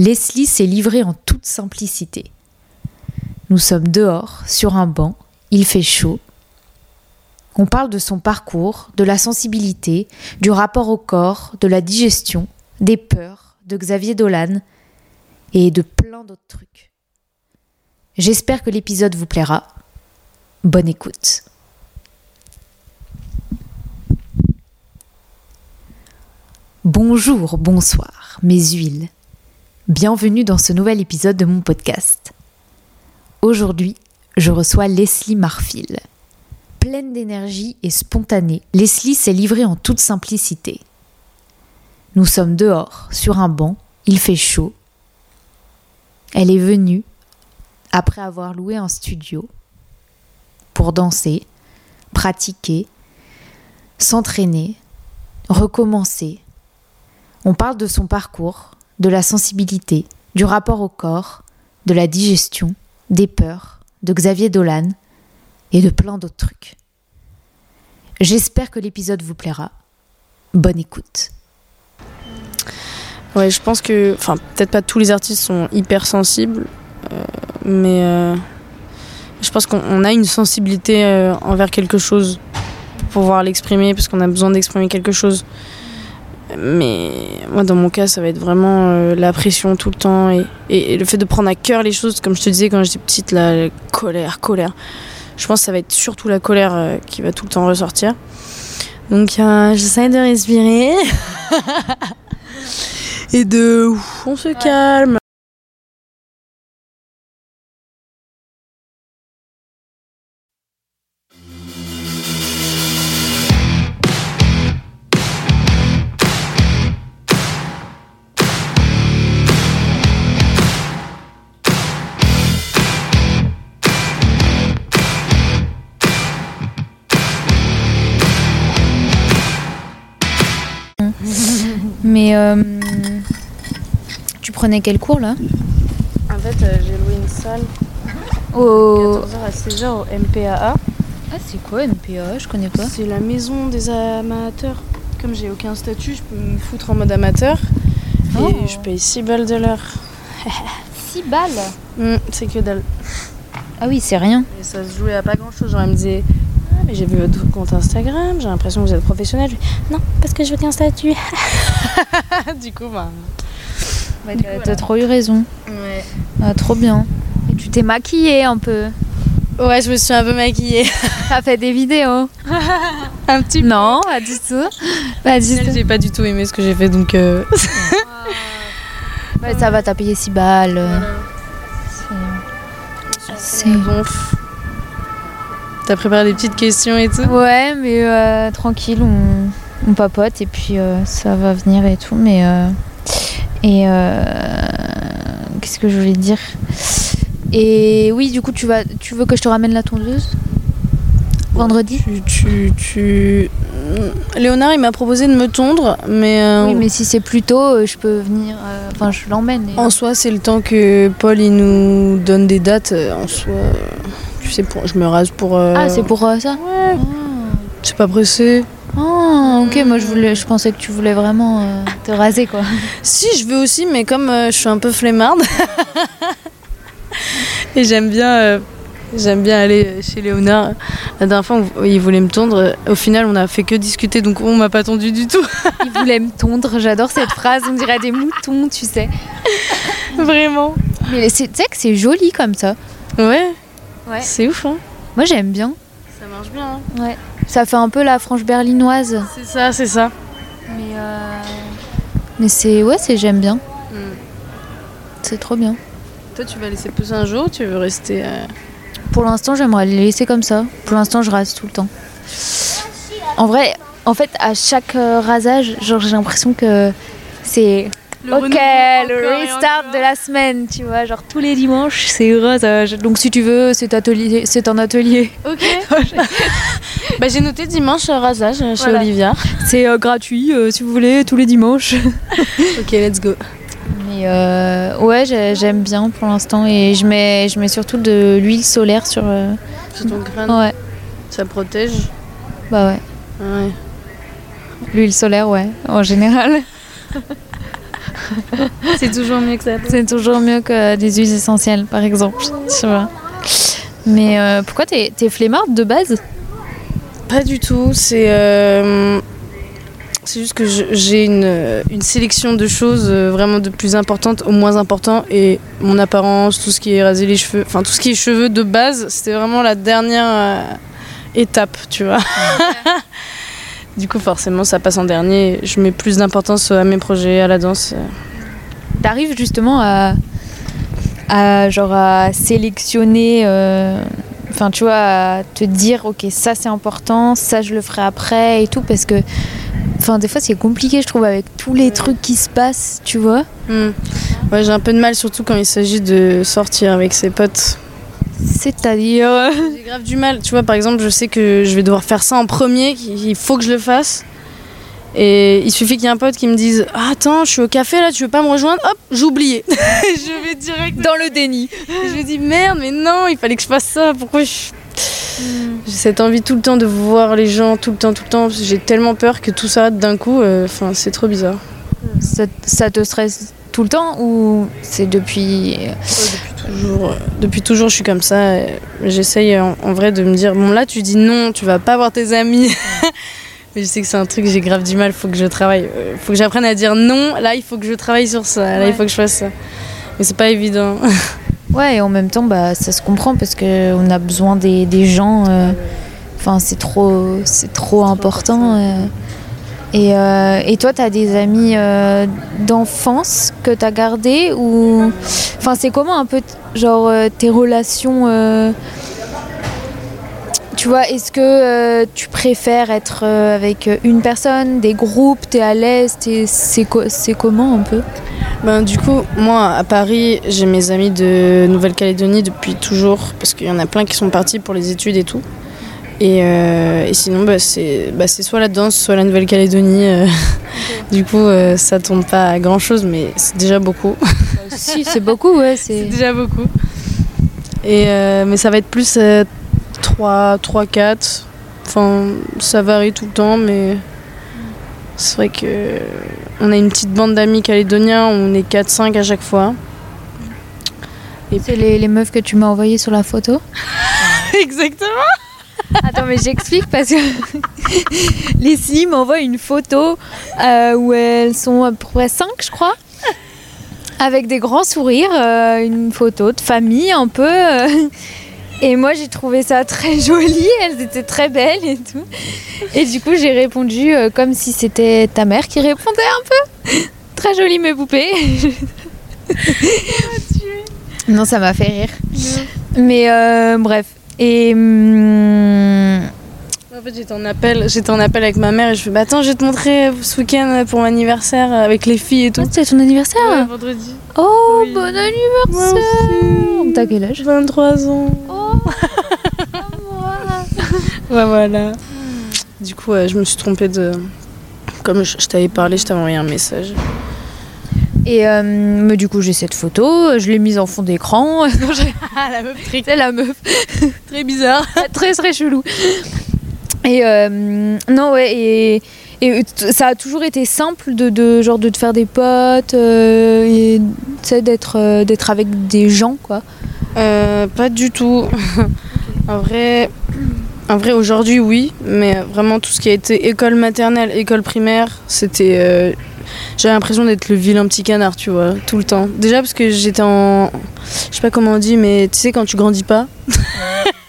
Leslie s'est livrée en toute simplicité. Nous sommes dehors, sur un banc, il fait chaud. On parle de son parcours, de la sensibilité, du rapport au corps, de la digestion, des peurs, de Xavier Dolan et de plein d'autres trucs. J'espère que l'épisode vous plaira. Bonne écoute. Bonjour, bonsoir, mes huiles. Bienvenue dans ce nouvel épisode de mon podcast. Aujourd'hui, je reçois Leslie Marfil. Pleine d'énergie et spontanée, Leslie s'est livrée en toute simplicité. Nous sommes dehors, sur un banc, il fait chaud. Elle est venue, après avoir loué un studio, pour danser, pratiquer, s'entraîner, recommencer. On parle de son parcours, de la sensibilité, du rapport au corps, de la digestion, des peurs, de Xavier Dolan et de plein d'autres trucs. J'espère que l'épisode vous plaira. Bonne écoute. Ouais, je pense que, enfin, peut-être pas tous les artistes sont hyper sensibles, euh, mais euh, je pense qu'on a une sensibilité euh, envers quelque chose pour pouvoir l'exprimer, parce qu'on a besoin d'exprimer quelque chose. Mais moi, dans mon cas, ça va être vraiment euh, la pression tout le temps et, et- et le fait de prendre à cœur les choses, comme je te disais quand j'étais petite, la colère, colère. Je pense que ça va être surtout la colère euh, qui va tout le temps ressortir. Donc, euh, j'essaie de respirer et de. ouf, on se calme. Euh, tu prenais quel cours là En fait, euh, j'ai loué une salle Au... 14h à 16h au MPAA. Ah c'est quoi MPA Je connais pas. C'est la maison des amateurs. Comme j'ai aucun statut, je peux me foutre en mode amateur. Oh. Et je paye 6 balles de l'heure. 6 balles Hmm, c'est que dalle. Ah oui c'est rien. Et ça se jouait à pas grand chose. Genre, elle me disait mais j'ai vu votre compte Instagram, j'ai l'impression que vous êtes professionnel. Non, parce que je veux qu'un statut. du coup, bah. Ouais, t'as- trop eu raison. Ouais. Ah, trop bien. Et tu t'es maquillée un peu. Ouais, je me suis un peu maquillée. T'as fait des vidéos un petit Non, pas du tout. Pas du peu. tout. J'ai pas du tout aimé ce que j'ai fait donc. euh, Ouais, ça va, t'as payé 6 balles. euh, C'est- Bon. T'as préparé des petites questions et tout Ouais, mais euh, tranquille, on, on papote et puis euh, ça va venir et tout. Mais euh, et qu'est-ce que je voulais dire? Et oui, du coup, tu vas, tu veux que je te ramène la tondeuse? Vendredi? Tu, tu, tu- Léonard, il m'a proposé de me tondre, mais, euh, Oui, mais si c'est plus tôt, je peux venir. euh, Enfin, je l'emmène. et- en soi, c'est le temps que Paul il nous donne des dates. En soi, sais, pour, je me rase pour. euh, Ah, c'est pour euh, ça Ouais, c'est pas pressé. Ah, ok, moi je voulais, je pensais que tu voulais vraiment euh, te raser quoi. Si, je veux aussi, mais comme je suis un peu flemmarde. et j'aime bien. J'aime bien aller chez Léonard. La dernière fois, on- il voulait me tondre. Au final, on a fait que discuter, donc on m'a pas tondu du tout. Il voulait me tondre, j'adore cette phrase, on dirait des moutons, tu sais. Vraiment. Mais tu sais que c'est joli comme ça. Ouais. Ouais. C'est ouf, hein. Moi j'aime bien. Ça marche bien. hein. Ouais. Ça fait un peu la franche berlinoise. C'est ça, c'est ça. Mais, euh, mais c'est. Ouais, c'est j'aime bien. Mm. C'est trop bien. Toi, tu vas laisser pousser un jour ou tu veux rester. euh, Pour l'instant, j'aimerais les laisser comme ça. Pour l'instant, je rase tout le temps. En vrai, en fait, à chaque euh, rasage, genre, j'ai l'impression que c'est ok, le restart de la semaine, tu vois. Genre, tous les dimanches, c'est rasage. Donc, si tu veux, c'est atelier, c'est un atelier. Ok. bah, j'ai noté dimanche rasage chez Voilà. Olivia. C'est euh, gratuit, euh, si vous voulez, tous les dimanches. Ok, let's go. Mais euh, ouais, j'ai- j'aime bien pour l'instant. Et je mets, je mets surtout de l'huile solaire sur. euh, C'est ton crâne. Ouais, Ça protège. bah ouais. Ouais. L'huile solaire, ouais, en général. c'est toujours mieux que ça. C'est toujours mieux que des huiles essentielles, par exemple. Tu vois. Mais euh, pourquoi t'es es flemmarde de base? Pas du tout. C'est euh, c'est juste que j'ai une, une, sélection de choses euh, vraiment de plus importantes au moins important et mon apparence, tout ce qui est rasé les cheveux, enfin tout ce qui est cheveux de base, c'était vraiment la dernière étape, tu vois. du coup, forcément, ça passe en dernier. Je mets plus d'importance à mes projets, à la danse. T'arrives justement à, à, genre à sélectionner, euh, enfin tu vois, à te dire ok ça c'est important, ça je le ferai après et tout parce que, enfin des fois c'est compliqué je trouve avec tous les trucs qui se passent, tu vois. Ouais j'ai un peu de mal surtout quand il s'agit de sortir avec ses potes. C'est-à-dire J'ai grave du mal. Tu vois, par exemple, je sais que je vais devoir faire ça en premier, qu'il faut que je le fasse. Et il suffit qu'il y ait un pote qui me dise ah, Attends, je suis au café là, tu veux pas me rejoindre? Hop, j'ai oublié. je vais direct dans le déni. je me dis Merde, mais non, il fallait que je fasse ça. Pourquoi je. J'ai cette envie tout le temps de voir les gens, tout le temps, tout le temps. J'ai tellement peur que tout ça d'un coup. Euh, enfin, c'est trop bizarre. Ça, ça, te stresse tout le temps ou c'est depuis... depuis toujours Depuis toujours, je suis comme ça. J'essaye en, vrai de me dire bon là, tu dis non, tu vas pas voir tes amis. Mais je sais que c'est un truc j'ai grave du mal, faut que je travaille. Euh, faut que j'apprenne à dire non, là il faut que je travaille sur ça, là il faut que je fasse ça. Mais c'est pas évident. ouais, et en même temps, bah, ça se comprend parce qu'on a besoin des, des gens. Euh, enfin, c'est trop, c'est trop important. Euh. Et, et, toi, tu as des amis d'enfance que tu as gardés ou enfin c'est comment un peu genre tes relations tu vois, est-ce que euh, tu préfères être euh, avec une personne, des groupes, t'es à l'aise, c'est, comment un peu? Ben, Du coup, moi à Paris, j'ai mes amis de Nouvelle-Calédonie depuis toujours, parce qu'il y en a plein qui sont partis pour les études et tout. Et, euh, sinon, bah, c'est, bah, c'est soit la danse, soit la Nouvelle-Calédonie. du coup, ça tombe pas à grand chose, mais c'est déjà beaucoup. si, c'est beaucoup, ouais. C'est, déjà beaucoup. Et, mais ça va être plus 3, 3, 4. Enfin, ça varie tout le temps, mais c'est vrai que on a une petite bande d'amis calédoniens, on est 4-5 à chaque fois. Et c'est les, les, meufs que tu m'as envoyées sur la photo Exactement Attends, mais j'explique parce que Leslie m'envoie une photo euh, où elles sont à peu près 5, je crois, avec des grands sourires, euh, une photo de famille un peu. Euh, et moi, j'ai trouvé ça très joli. Elles étaient très belles et tout. Et du coup, j'ai répondu comme si c'était ta mère qui répondait un peu. très jolie, mes poupées. non, ça m'a fait rire. Mais bref. Et. Hum, en fait, j'étais en appel, j'étais en appel avec ma mère et je fais bah attends, je vais te montrer ce week-end pour mon anniversaire avec les filles et tout. Ah, c'est ton anniversaire ouais, vendredi. Oh, bon anniversaire T'as quel âge 23 ans. Oh, ouais, voilà. Du coup, je me suis trompée de. Comme je, t'avais parlé, je t'avais envoyé un message. Et euh, mais du coup, j'ai cette photo, je l'ai mise en fond d'écran. la meuf C'est la meuf. très bizarre. très très chelou. Et euh, non, ouais, et, et, ça a toujours été simple de, de genre de te faire des potes euh, et d'être euh, d'être avec des gens, quoi. pas du tout. en vrai, en vrai aujourd'hui, oui, mais vraiment tout ce qui a été école maternelle, école primaire, c'était. J'avais l'impression d'être le vilain petit canard, tu vois, tout le temps. Déjà parce que j'étais en. Je sais pas comment on dit, mais tu sais, quand tu grandis pas.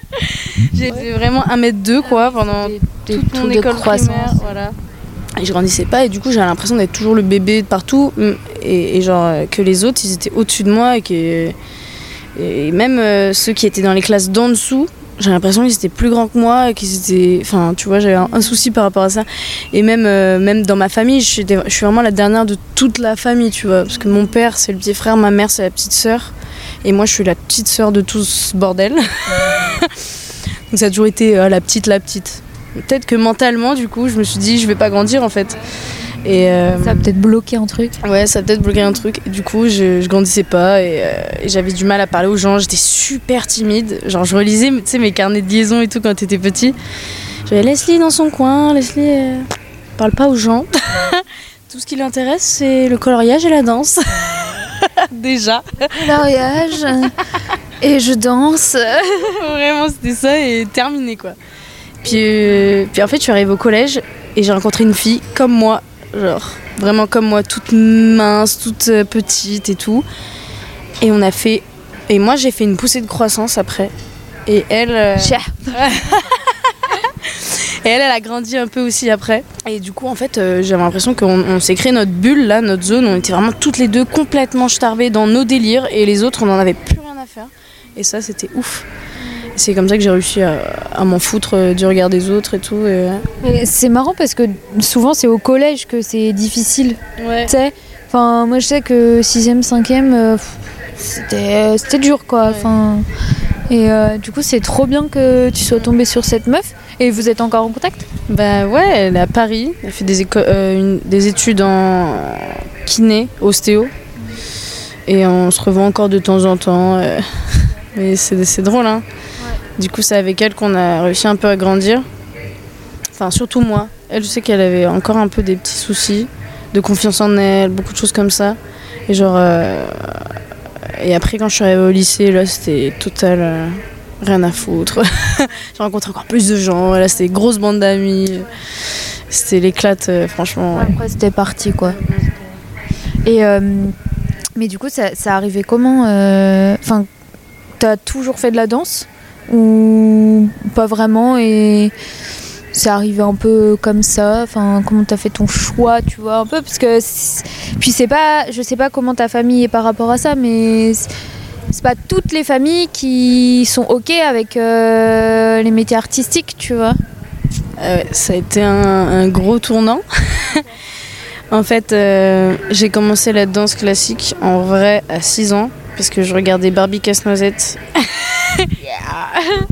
J'étais vraiment 1m2 quoi pendant toute mon école primaire. Voilà. Et je grandissais pas et du coup j'avais l'impression d'être toujours le bébé de partout mm, et, genre euh, que les autres ils étaient au-dessus de moi et que et même euh, ceux qui étaient dans les classes d'en dessous j'ai l'impression qu'ils étaient plus grands que moi et qu'ils étaient enfin tu vois j'avais un, souci par rapport à ça et même euh, même dans ma famille je suis, je suis vraiment la dernière de toute la famille tu vois parce que mon père c'est le petit frère ma mère c'est la petite sœur et moi je suis la petite sœur de tout ce bordel Donc ça a toujours été euh, la petite, la petite. Peut-être que mentalement, du coup, je me suis dit, je vais pas grandir en fait. Et euh, ça a peut-être bloqué un truc. Ouais, ça a peut-être bloqué un truc. Et du coup, je, je grandissais pas et, euh, j'avais du mal à parler aux gens. J'étais super timide. Genre, je relisais mes carnets de liaison et tout quand t'étais petit. J'avais Leslie dans son coin. Leslie parle pas aux gens. tout ce qui l'intéresse, c'est le coloriage et la danse. Déjà. Coloriage. et je danse. Vraiment, c'était ça et terminé quoi. Puis, euh, puis en fait, je suis arrivée au collège et j'ai rencontré une fille comme moi, genre vraiment comme moi, toute mince, toute euh, petite et tout. Et on a fait. Et moi, j'ai fait une poussée de croissance après. Et elle. euh, et elle, elle a grandi un peu aussi après. Et du coup, en fait, euh, j'avais l'impression qu'on on s'est créé notre bulle, là, notre zone. On était vraiment toutes les deux complètement starvées dans nos délires. Et les autres, on n'en avait plus rien à faire. Et ça, c'était ouf. C'est comme ça que j'ai réussi à, à m'en foutre euh, du regard des autres et tout. et- C'est marrant parce que souvent c'est au collège que c'est difficile. Ouais. Tu sais Enfin, moi je sais que 6ème, 5ème, euh, c'était dur quoi. Enfin, et euh, du coup, c'est trop bien que tu sois tombée sur cette meuf. Et vous êtes encore en contact? Bah ouais, elle est à Paris. Elle fait des, euh, une- des études en kiné, ostéo. Et on se revoit encore de temps en temps. euh, Mais c'est c'est drôle, hein. Du coup, c'est avec elle qu'on a réussi un peu à grandir. Enfin, surtout moi. Elle, je sais qu'elle avait encore un peu des petits soucis de confiance en elle, beaucoup de choses comme ça. Et genre. Et après, quand je suis arrivée au lycée, là, c'était total. euh, Rien à foutre. J'ai rencontré encore plus de gens. Là, c'était grosse bande d'amis. C'était l'éclate, euh, franchement. Après, c'était parti quoi. Et euh, mais du coup, ça, ça arrivait comment Enfin, t'as toujours fait de la danse ou pas vraiment et c'est arrivé un peu comme ça. Enfin, comment t'as fait ton choix, tu vois un peu parce que puis c'est pas, je sais pas comment ta famille est par rapport à ça, mais c'est- pas toutes les familles qui sont ok avec euh, les métiers artistiques, tu vois. Euh, ça a été un, un gros tournant. en fait, euh, j'ai commencé la danse classique en vrai à 6 ans parce que je regardais Barbie Casse-Noisette.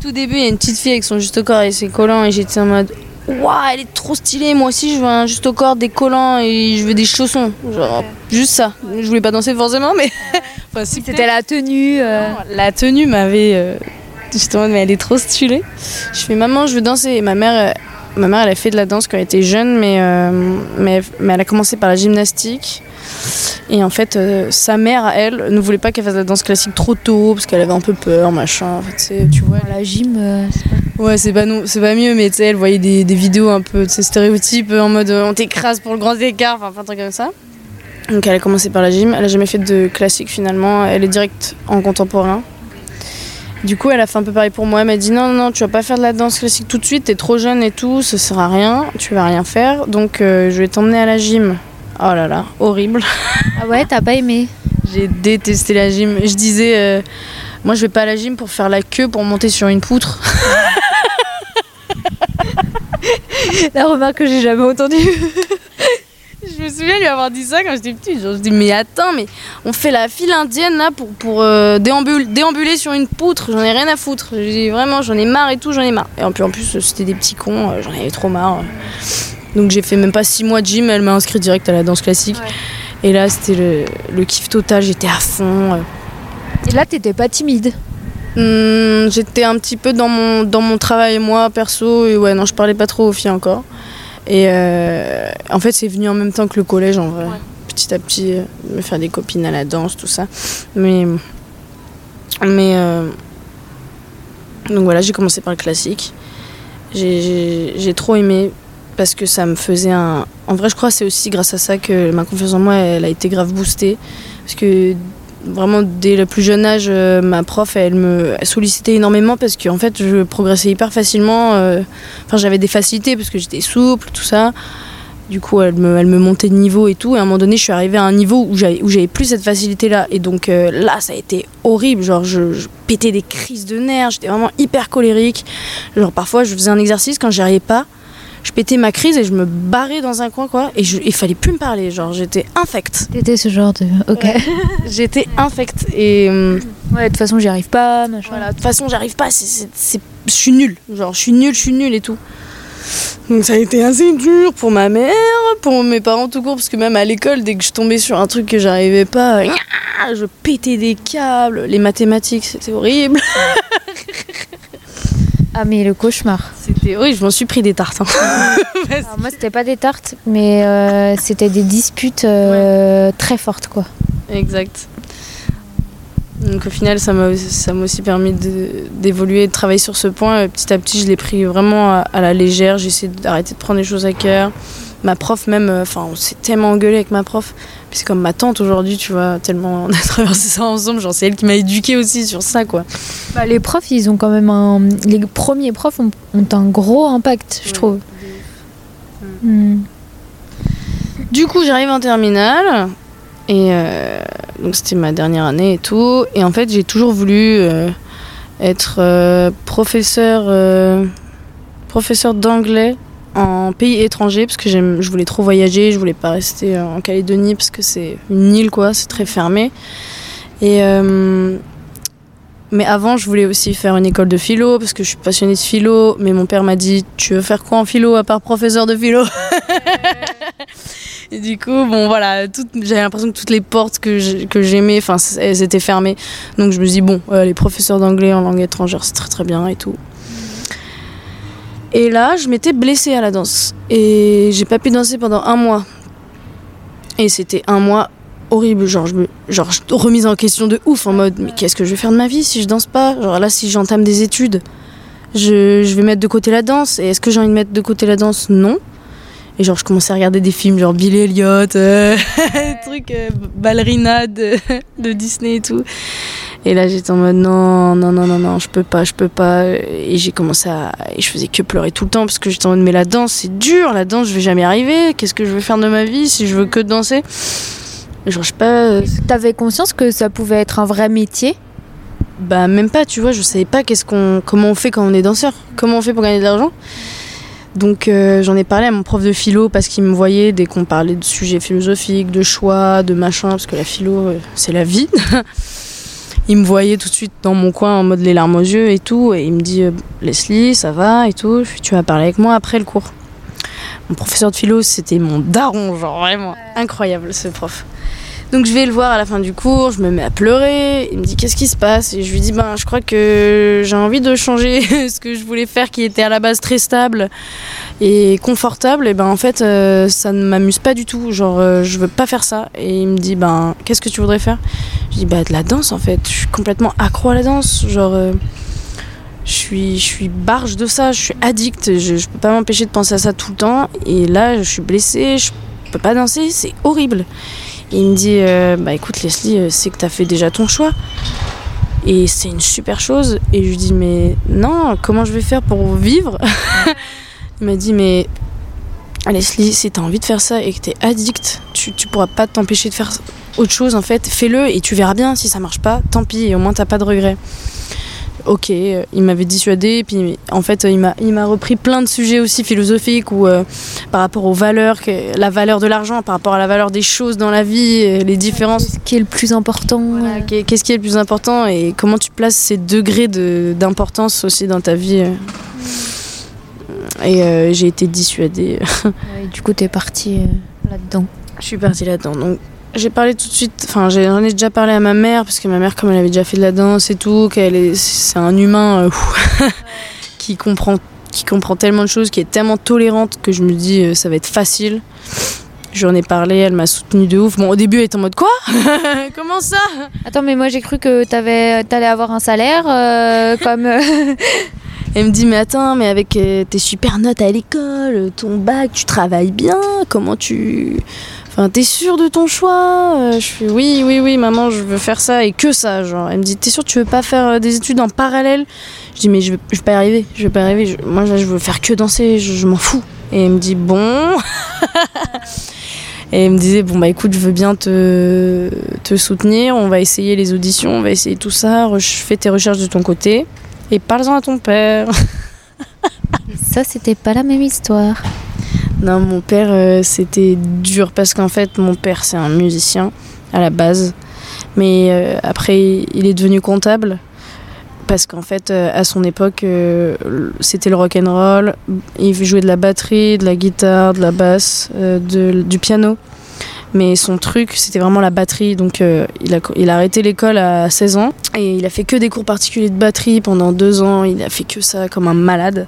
Tout début, il y a une petite fille avec son juste corps et ses collants et j'étais en mode Waouh, elle est trop stylée, moi aussi je veux un juste corps, des collants et je veux des chaussons. Genre, juste ça. Je voulais pas danser forcément, mais. enfin, si, C'était la tenue. euh, la tenue m'avait. Euh, J'étais en mode, mais elle est trop stylée. Je fais, maman, je veux danser. Et ma mère, euh, ma mère, elle a fait de la danse quand elle était jeune, mais, euh, mais, mais elle a commencé par la gymnastique. Et en fait, euh, sa mère, elle, ne voulait pas qu'elle fasse la danse classique trop tôt, parce qu'elle avait un peu peur, machin. En fait, c'est- tu vois. la gym. euh, Ouais, c'est pas, non- c'est pas mieux, mais tu sais, elle voyait des, des vidéos un peu, de stéréotypes en mode euh, on t'écrase pour le grand écart, enfin, de trucs comme ça. Donc elle a commencé par la gym, elle a jamais fait de classique finalement, elle est direct en contemporain. Du coup, elle a fait un peu pareil pour moi. Elle m'a dit non, non, non, tu vas pas faire de la danse classique tout de suite, t'es trop jeune et tout, ça sert à rien, tu vas rien faire. Donc euh, je vais t'emmener à la gym. Oh là là, horrible. Ah ouais, t'as pas aimé J'ai détesté la gym. Je disais, euh, moi je vais pas à la gym pour faire la queue pour monter sur une poutre. La remarque que j'ai jamais entendue. Je me souviens lui avoir dit ça quand j'étais petite. Genre, je dis, mais attends, mais on fait la file indienne là pour, pour euh, déambul- déambuler sur une poutre. J'en ai rien à foutre. J'ai dit, vraiment, j'en ai marre et tout, j'en ai marre. Et en plus, en plus c'était des petits cons, euh, j'en avais trop marre. Donc j'ai fait même pas 6 mois de gym, elle m'a inscrit direct à la danse classique. Et là, c'était le, le kiff total, j'étais à fond. euh. Et là, t'étais pas timide. Hum, j'étais un petit peu dans mon, dans mon travail, moi, perso, et ouais, non, je parlais pas trop aux filles encore. Et euh, en fait, c'est venu en même temps que le collège, en vrai. Petit à petit, euh, me faire des copines à la danse, tout ça. Mais. Mais. euh, donc voilà, j'ai commencé par le classique. J'ai trop aimé parce que ça me faisait un. En vrai, je crois que c'est aussi grâce à ça que ma confiance en moi, elle a été grave boostée. Parce que vraiment dès le plus jeune âge, euh, ma prof, elle me sollicitait énormément parce qu'en fait, je progressais hyper facilement. euh, Enfin, j'avais des facilités parce que j'étais souple, tout ça. Du coup, elle me, elle me montait de niveau et tout. Et à un moment donné, je suis arrivée à un niveau où j'avais, où j'avais plus cette facilité-là. Et donc euh, là, ça a été horrible. Genre, je, je pétais des crises de nerfs. J'étais vraiment hyper colérique. Genre, parfois, je faisais un exercice quand j'y arrivais pas. Je pétais ma crise et je me barrais dans un coin, quoi. Et je- il fallait plus me parler. Genre, j'étais infecte. T'étais ce genre de. Ok. Ouais. J'étais infecte. Et. hum, Ouais, de toute façon, j'y arrive pas, machin. voilà, de toute façon, j'arrive pas. Je suis nulle. Genre, je suis nulle, je suis nulle et tout. Donc, ça a été assez dur pour ma mère, pour mes parents tout court, parce que même à l'école, dès que je tombais sur un truc que j'arrivais pas, je pétais des câbles. Les mathématiques, c'était horrible. Ah, mais le cauchemar. C'était Oui, je m'en suis pris des tartes. hein. Alors, moi, c'était pas des tartes, mais euh, c'était des disputes euh, très fortes, quoi. Exact. Donc au final, ça m'a ça m'a aussi permis de- d'évoluer, de, travailler sur ce point. Petit à petit, je l'ai pris vraiment à, à la légère. J'ai essayé d'arrêter de prendre les choses à cœur. Ma prof même, euh, enfin, on s'est tellement engueulé avec ma prof. Puis c'est comme ma tante aujourd'hui, tu vois, tellement on a traversé ça ensemble. Genre c'est elle qui m'a éduquée aussi sur ça, quoi. Bah, les profs, ils ont quand même un. Les premiers profs ont, ont un gros impact, je trouve. Hmm. Du coup, j'arrive en terminale. Et euh, donc, c'était ma dernière année et tout. Et en fait, j'ai toujours voulu euh, être euh, professeur, professeur d'anglais en pays étranger parce que je voulais trop voyager. Je voulais pas rester en Calédonie parce que c'est une île, quoi. C'est très fermé. Mais avant, je voulais aussi faire une école de philo parce que je suis passionnée de philo. Mais mon père m'a dit Tu veux faire quoi en philo à part professeur de philo? Et du coup, bon voilà, j'avais l'impression que toutes les portes que j'ai- que j'aimais, enfin, elles étaient fermées. Donc je me dit, bon, euh, les professeurs d'anglais en langue étrangère, c'est très très bien et tout. Et là, je m'étais blessée à la danse. Et j'ai pas pu danser pendant un mois. Et c'était un mois horrible, genre, je me, genre remise en question de ouf, en mode, mais qu'est-ce que je vais faire de ma vie si je danse pas? Genre là, si j'entame des études, je, je vais mettre de côté la danse. Et est-ce que j'ai envie de mettre de côté la danse? Non. Et genre, je commençais à regarder des films genre Billy Elliot, euh, des trucs euh, ballerina de, de Disney et tout. Et là, j'étais en mode non, non, non, non, non, je peux pas, je peux pas. Et j'ai commencé à. Et je faisais que pleurer tout le temps parce que j'étais en mode mais la danse, c'est dur, la danse, je vais jamais y arriver. Qu'est-ce que je veux faire de ma vie si je veux que danser? Genre, je sais pas. euh, T'avais conscience que ça pouvait être un vrai métier? Bah, même pas, tu vois, je savais pas qu'est-ce qu'on, comment on fait quand on est danseur, comment on fait pour gagner de l'argent? Donc euh, j'en ai parlé à mon prof de philo parce qu'il me voyait dès qu'on parlait de sujets philosophiques, de choix, de machin, parce que la philo, euh, c'est la vie. il me voyait tout de suite dans mon coin en mode les larmes aux yeux et tout, et il me dit euh, Leslie, ça va et tout, tu vas parler avec moi après le cours. Mon professeur de philo, c'était mon daron, genre vraiment incroyable ce prof. Donc je vais le voir à la fin du cours, je me mets à pleurer, il me dit qu'est-ce qui se passe? Et je lui dis ben je crois que j'ai envie de changer ce que je voulais faire qui était à la base très stable et confortable. Et ben en fait euh, ça ne m'amuse pas du tout, genre euh, je veux pas faire ça. Et il me dit ben qu'est-ce que tu voudrais faire? Je dis bah de la danse en fait, je suis complètement accro à la danse, genre euh, je suis, je suis barge de ça, je suis addict, je, je peux pas m'empêcher de penser à ça tout le temps. Et là je suis blessée, je peux pas danser, c'est horrible. Il me dit euh, Bah écoute, Leslie, euh, c'est que t'as fait déjà ton choix. Et c'est une super chose. Et je lui dis Mais non, comment je vais faire pour vivre Il m'a dit Mais Leslie, si t'as envie de faire ça et que t'es addict, tu, tu pourras pas t'empêcher de faire autre chose en fait. Fais-le et tu verras bien. Si ça marche pas, tant pis. Au moins t'as pas de regrets. Ok, euh, il m'avait dissuadé, et puis en fait euh, il m'a repris plein de sujets aussi philosophiques ou euh, par rapport aux valeurs, que, la valeur de l'argent, par rapport à la valeur des choses dans la vie, les différences. Ce qui est le plus important Voilà, Qu'est-ce qui est le plus important et comment tu places ces degrés de- d'importance aussi dans ta vie. Et euh, j'ai été dissuadée. ouais, Du coup, t'es parti euh, là-dedans. Je suis partie là-dedans. Donc j'ai parlé tout de suite, enfin j'en ai déjà parlé à ma mère parce que ma mère comme elle avait déjà fait de la danse et tout, qu'elle est c'est un humain euh, qui comprend qui comprend tellement de choses, qui est tellement tolérante que je me dis euh, ça va être facile. J'en ai parlé, elle m'a soutenue de ouf. Bon au début elle était en mode quoi? Comment ça? Attends, mais moi j'ai cru que t'avais, t'allais avoir un salaire euh, comme. Elle me dit mais attends mais avec tes super notes à l'école, ton bac, tu travailles bien, comment tu T'es sûre de ton choix Euh, Je fais oui, oui, oui, maman, je veux faire ça et que ça. Genre, elle me dit, t'es que tu veux pas faire euh, des études en parallèle? Je dis, mais je vais, vais pas y arriver. Je vais pas y arriver. Moi, je veux faire que danser. Je, m'en fous. Et elle me dit, bon. et elle me disait, bon, bah écoute, je veux bien te, te soutenir. On va essayer les auditions, on va essayer tout ça. Fais tes recherches de ton côté. Et parle-en à ton père. Ça, c'était pas la même histoire. Non, mon père, euh, c'était dur parce qu'en fait, mon père, c'est un musicien à la base. Mais euh, après, il est devenu comptable parce qu'en fait, euh, à son époque, c'était le rock and roll. Il jouait de la batterie, de la guitare, de la basse, de- du piano. Mais son truc, c'était vraiment la batterie. Donc, il, a, il a arrêté l'école à 16 ans et il a fait que des cours particuliers de batterie pendant deux ans. Il a fait que ça comme un malade.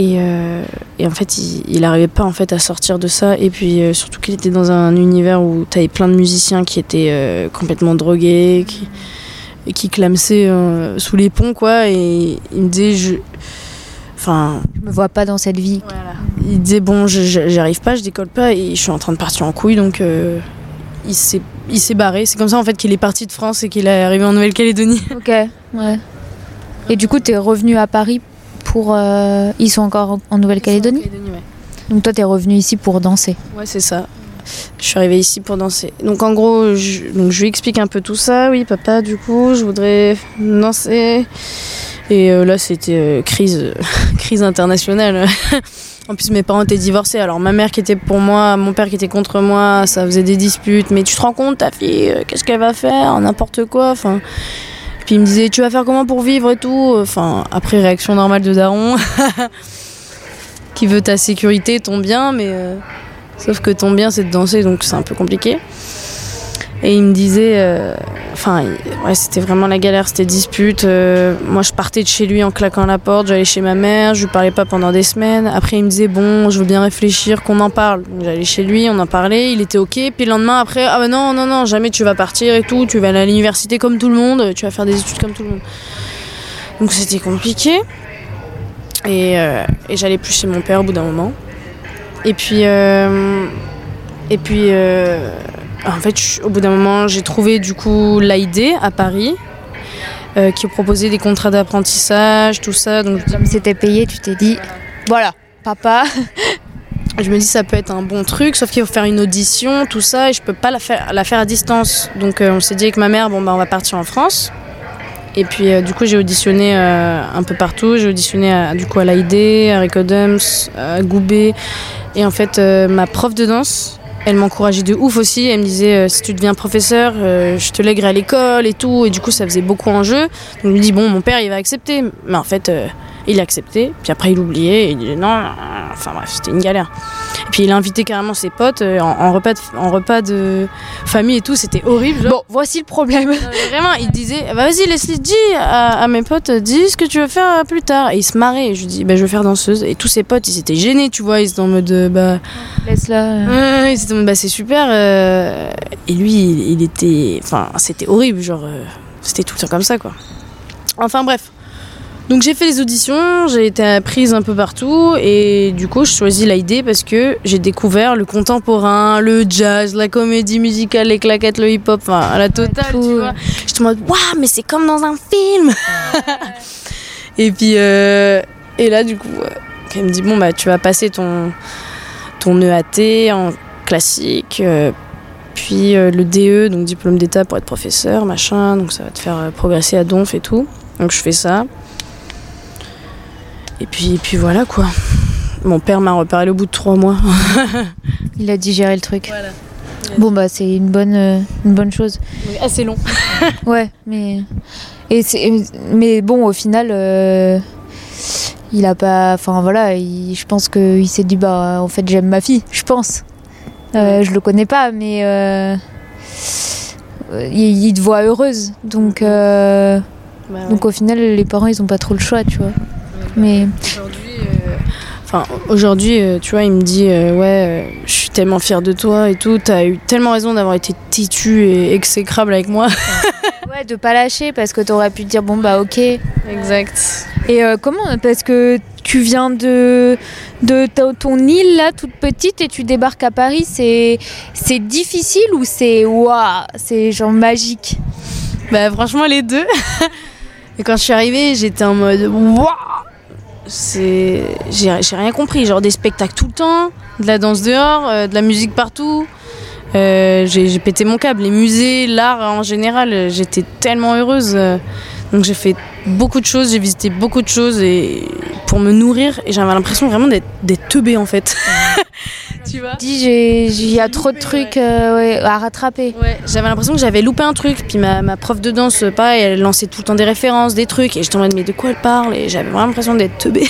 Et, euh, et en fait, il n'arrivait pas en fait à sortir de ça. Et puis euh, surtout qu'il était dans un univers où tu avais plein de musiciens qui étaient euh, complètement drogués, qui, qui clamsaient sous les ponts, quoi. Et il me disait, je, enfin, je me vois pas dans cette vie. Voilà. Il disait bon, j'y arrive pas, je décolle pas, et je suis en train de partir en couille, donc il s'est il s'est barré. C'est comme ça en fait qu'il est parti de France et qu'il est arrivé en Nouvelle-Calédonie. Ok, ouais. Et du coup, tu es revenu à Paris pour. Euh, ils sont encore en Nouvelle-Calédonie ouais. Donc toi, tu es revenu ici pour danser Ouais, c'est ça. Je suis arrivée ici pour danser. Donc en gros, je, donc, je lui explique un peu tout ça. Oui, papa, du coup, je voudrais danser. Et euh, là, c'était euh, crise, crise internationale. En plus, mes parents étaient divorcés. Alors, ma mère qui était pour moi, mon père qui était contre moi, ça faisait des disputes. Mais tu te rends compte, ta fille, qu'est-ce qu'elle va faire? N'importe quoi. Enfin. Puis il me disait, tu vas faire comment pour vivre et tout? Enfin, après, réaction normale de Daron. qui veut ta sécurité, ton bien, mais. Euh, sauf que ton bien, c'est de danser, donc c'est un peu compliqué. Et il me disait, euh, enfin, ouais, c'était vraiment la galère, c'était dispute. Euh, moi, je partais de chez lui en claquant la porte, j'allais chez ma mère, je lui parlais pas pendant des semaines. Après, il me disait, bon, je veux bien réfléchir, qu'on en parle. J'allais chez lui, on en parlait, il était ok. Puis le lendemain, après, ah bah non, non, non, jamais tu vas partir et tout, tu vas aller à l'université comme tout le monde, tu vas faire des études comme tout le monde. Donc c'était compliqué. Et, euh, et j'allais plus chez mon père au bout d'un moment. Et puis, et puis en fait, au bout d'un moment, j'ai trouvé du coup l'AID à Paris. Euh, qui proposait des contrats d'apprentissage, tout ça. Donc, c'était payé, tu t'es dit, voilà, papa. je me dis ça peut être un bon truc, sauf qu'il faut faire une audition, tout ça, et je peux pas la faire, à distance. Donc euh, on s'est dit avec ma mère, bon bah on va partir en France. Et puis euh, du coup j'ai auditionné un peu partout. J'ai auditionné à, du coup à l'AID, à à Goubet. Et en fait ma prof de danse elle m'encourageait de ouf aussi. Elle me disait euh, si tu deviens professeur, euh, je te lèguerai à l'école et tout. Et du coup, ça faisait beaucoup en jeu. Donc je me dis bon, mon père, il va accepter. Mais en fait, euh, il a accepté. Puis après, il oubliait. Et il disait non. Enfin bref, c'était une galère. Et puis il a invité carrément ses potes en, repas, de, en repas de famille et tout. C'était horrible. Bon, voici le problème. vraiment, il disait bah, vas-y, Leslie, dis à, mes potes, dis ce que tu veux faire plus tard. Et il se marrait. Et je lui dis bah, je veux faire danseuse. Et tous ses potes, ils étaient gênés, tu vois. Ils étaient en mode bah. Laisse-la. ils étaient en mode bah, c'est super. et lui, il, était. Enfin, c'était horrible. Genre, c'était tout le temps comme ça, quoi. Enfin bref. Donc j'ai fait les auditions, j'ai été prise un peu partout et du coup je choisis l'idée parce que j'ai découvert le contemporain, le jazz, la comédie musicale, les claquettes, le hip-hop, enfin à la totale, tu vois. J'étais en mode waouh mais c'est comme dans un film. et puis euh, et là du coup elle me dit bon bah tu vas passer ton ton EAT en classique. Euh, puis euh, le DE, donc diplôme d'état pour être professeur, machin, donc ça va te faire progresser à Donf et tout. Donc je fais ça. Et puis, et puis voilà quoi. Mon père m'a reparlé au bout de trois mois. Il a digéré le truc. Voilà. Bon bah c'est une bonne euh, une bonne chose. Mais assez long. ouais, mais et mais bon au final euh, il a pas enfin voilà, je pense que il s'est dit bah en fait j'aime ma fille, je pense. Euh, je le connais pas mais il, il, te voit heureuse donc bah donc au final les parents ils ont pas trop le choix, tu vois. Mais aujourd'hui, euh, enfin aujourd'hui, euh, tu vois, il me dit euh, ouais, je suis tellement fière de toi et tout. T'as eu tellement raison d'avoir été têtu et exécrable avec moi. ouais, de pas lâcher parce que t'aurais pu te dire bon bah ok. Exact. Et comment Parce que tu viens de, de ton île là toute petite et tu débarques à Paris, c'est c'est difficile ou c'est waouh, c'est genre magique? Bah franchement les deux. et quand je suis arrivée, j'étais en mode waouh c'est j'ai rien compris. Genre des spectacles tout le temps de la danse dehors euh, de la musique partout. Euh, j'ai pété mon câble. Les musées l'art en général j'étais tellement heureuse. Donc j'ai fait beaucoup de choses j'ai visité beaucoup de choses et pour me nourrir et j'avais l'impression vraiment d'être teubée en fait tu vois. Dis il y a trop de trucs euh, à rattraper. Ouais, j'avais l'impression que j'avais loupé un truc puis ma, ma, prof de danse pareil elle lançait tout le temps des références des trucs et j'étais en mode mais de quoi elle parle? Et j'avais vraiment l'impression d'être teubée.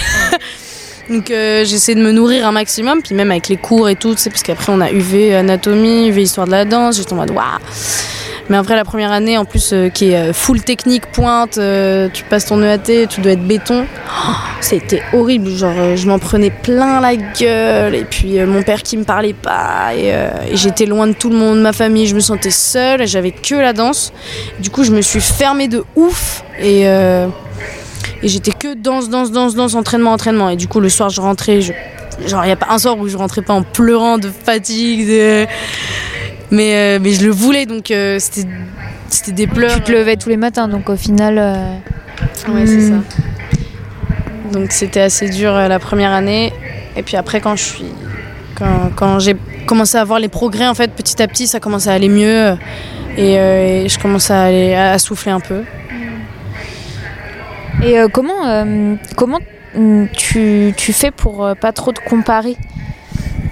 Donc euh, j'essaie de me nourrir un maximum puis même avec les cours et tout c'est parce qu'après on a UV anatomie UV histoire de la danse j'étais en mode waouh Mais après, la première année, en plus, euh, qui est euh, full technique, pointe, euh, tu passes ton EAT, tu dois être béton. Oh, C'était horrible. Genre, je m'en prenais plein la gueule. Et puis, mon père qui me parlait pas. Et, j'étais loin de tout le monde, ma famille. Je me sentais seule. J'avais que la danse. Du coup, je me suis fermée de ouf. Et. j'étais que danse, danse, danse, danse, entraînement, entraînement. Et du coup, le soir, je rentrais. Je... Genre, il n'y a pas un soir où je rentrais pas en pleurant de fatigue. Mais, euh, mais je le voulais, donc euh, c'était c'était des pleurs. Tu te levais tous les matins, donc au final. euh, Ouais, c'est Hmm. ça. Donc c'était assez dur la première année. Et puis après, quand je suis. Quand, quand j'ai commencé à voir les progrès, en fait, petit à petit, ça commençait à aller mieux. Et, euh, et je commençais à, aller, à souffler un peu. Et euh, comment, euh, comment mm, tu, tu fais pour pas trop te comparer?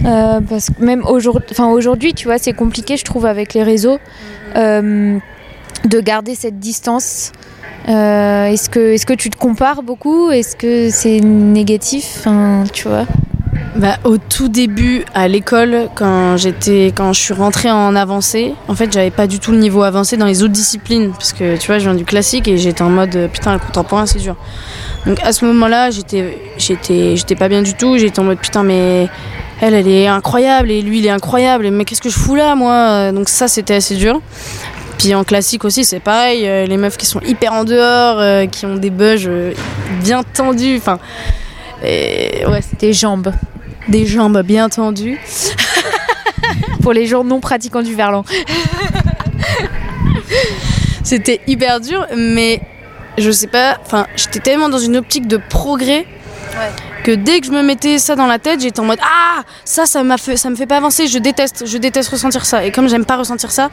Euh, Parce que même aujourd'hui, enfin aujourd'hui, tu vois, c'est compliqué, je trouve, avec les réseaux, euh, de garder cette distance. Euh, est-ce que, est-ce que tu te compares beaucoup? Est-ce que c'est négatif? Enfin, tu vois Bah, au tout début, à l'école, quand j'étais, quand je suis rentrée en avancée, en fait, j'avais pas du tout le niveau avancé dans les autres disciplines, parce que tu vois, je viens du classique et j'étais en mode putain, le contemporain, c'est dur. Donc à ce moment-là, j'étais, j'étais, j'étais pas bien du tout. J'étais en mode putain, mais elle, elle est incroyable et lui, il est incroyable. Mais qu'est-ce que je fous là, moi? Donc ça, c'était assez dur. Puis en classique aussi, c'est pareil. euh, les meufs qui sont hyper en dehors, euh, qui ont des bugs euh, bien tendus. Enfin, ouais, Tes jambes. des jambes bien tendues. Pour les gens non pratiquants du verlan. C'était hyper dur, mais je sais pas, enfin, j'étais tellement dans une optique de progrès que dès que je me mettais ça dans la tête, j'étais en mode ah ça ça m'a fait ça me fait pas avancer, je déteste, je déteste ressentir ça. Et comme j'aime pas ressentir ça,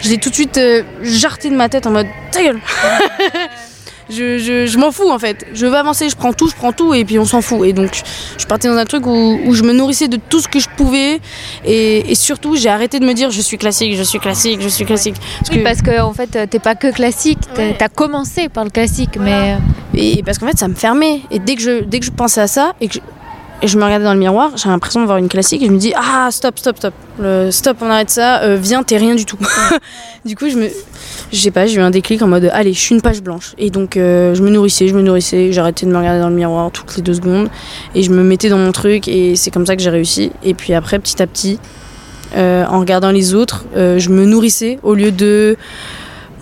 je l'ai tout de suite euh, jarté de ma tête en mode ta gueule. Je, je, je m'en fous en fait. Je veux avancer, je prends tout, je prends tout et puis on s'en fout. Et donc je partais dans un truc où, où je me nourrissais de tout ce que je pouvais et, et surtout j'ai arrêté de me dire je suis classique, je suis classique, je suis classique. Parce Oui, que- parce que en fait, t'es pas que classique. T'as Ouais. t'as commencé par le classique, mais Et parce qu'en fait, ça me fermait. Et dès que je, dès que je pensais à ça et que je, et je me regardais dans le miroir, j'ai l'impression de voir une classique et je me dis Ah, stop, stop, stop. Stop, on arrête ça. euh, viens, t'es rien du tout. du coup, je me. Je sais pas, j'ai eu un déclic en mode Allez, je suis une page blanche. Et donc, euh, je me nourrissais, je me nourrissais. J'arrêtais de me regarder dans le miroir toutes les deux secondes. Et je me mettais dans mon truc. Et c'est comme ça que j'ai réussi. Et puis après, petit à petit, euh, en regardant les autres, je me nourrissais au lieu de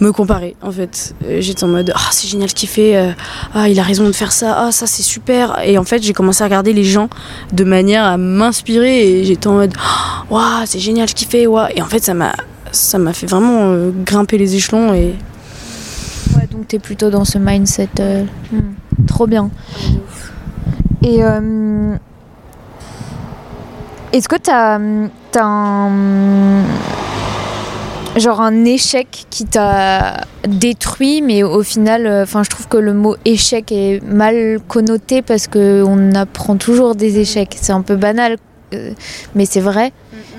me comparer en fait. Euh, J'étais en mode ah c'est génial ce qu'il fait, euh, ah il a raison de faire ça, ah ça c'est super. Et en fait j'ai commencé à regarder les gens de manière à m'inspirer et j'étais en mode waouh c'est génial ce qu'il fait, waouh. Et en fait ça m'a ça m'a fait vraiment euh, grimper les échelons et Ouais, donc t'es plutôt dans ce mindset. hmm, trop bien. Et est-ce que t'as as un genre un échec qui t'a détruit, mais au final, enfin, je trouve que le mot échec est mal connoté parce que on apprend toujours des échecs. C'est un peu banal, euh, mais c'est vrai.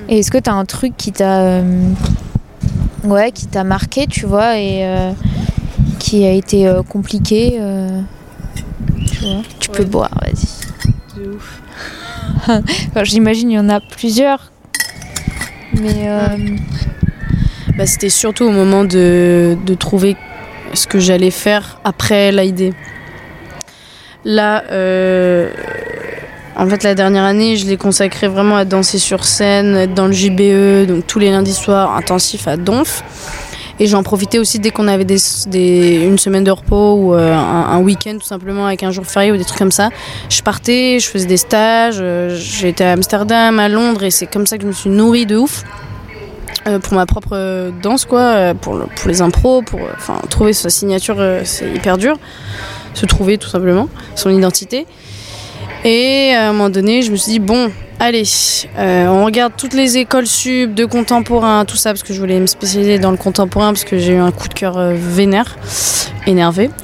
Et est-ce que t'as un truc qui t'a euh, ouais, qui t'a marqué, tu vois, et euh, qui a été euh, compliqué euh, tu vois? Tu peux boire, vas-y. de ouf. J'imagine il y en a plusieurs. Mais euh, Bah, c'était surtout au moment de, trouver ce que j'allais faire après l'AID. Là, euh, en fait, la dernière année, je l'ai consacrée vraiment à danser sur scène, être dans le JBE, donc tous les lundis soirs, intensif à Donf. Et j'en profitais aussi dès qu'on avait une semaine de repos ou euh, un, un week-end tout simplement avec un jour férié ou des trucs comme ça. Je partais, je faisais des stages, euh, j'étais à Amsterdam, à Londres et c'est comme ça que je me suis nourrie de ouf. Euh, pour ma propre danse quoi, euh, pour, le- pour les impros, pour euh, trouver sa signature c'est hyper dur, se trouver tout simplement son identité. Et à un moment donné, je me suis dit bon, allez, on regarde toutes les écoles sub de contemporain, tout ça parce que je voulais me spécialiser dans le contemporain parce que j'ai eu un coup de cœur vénère, énervé.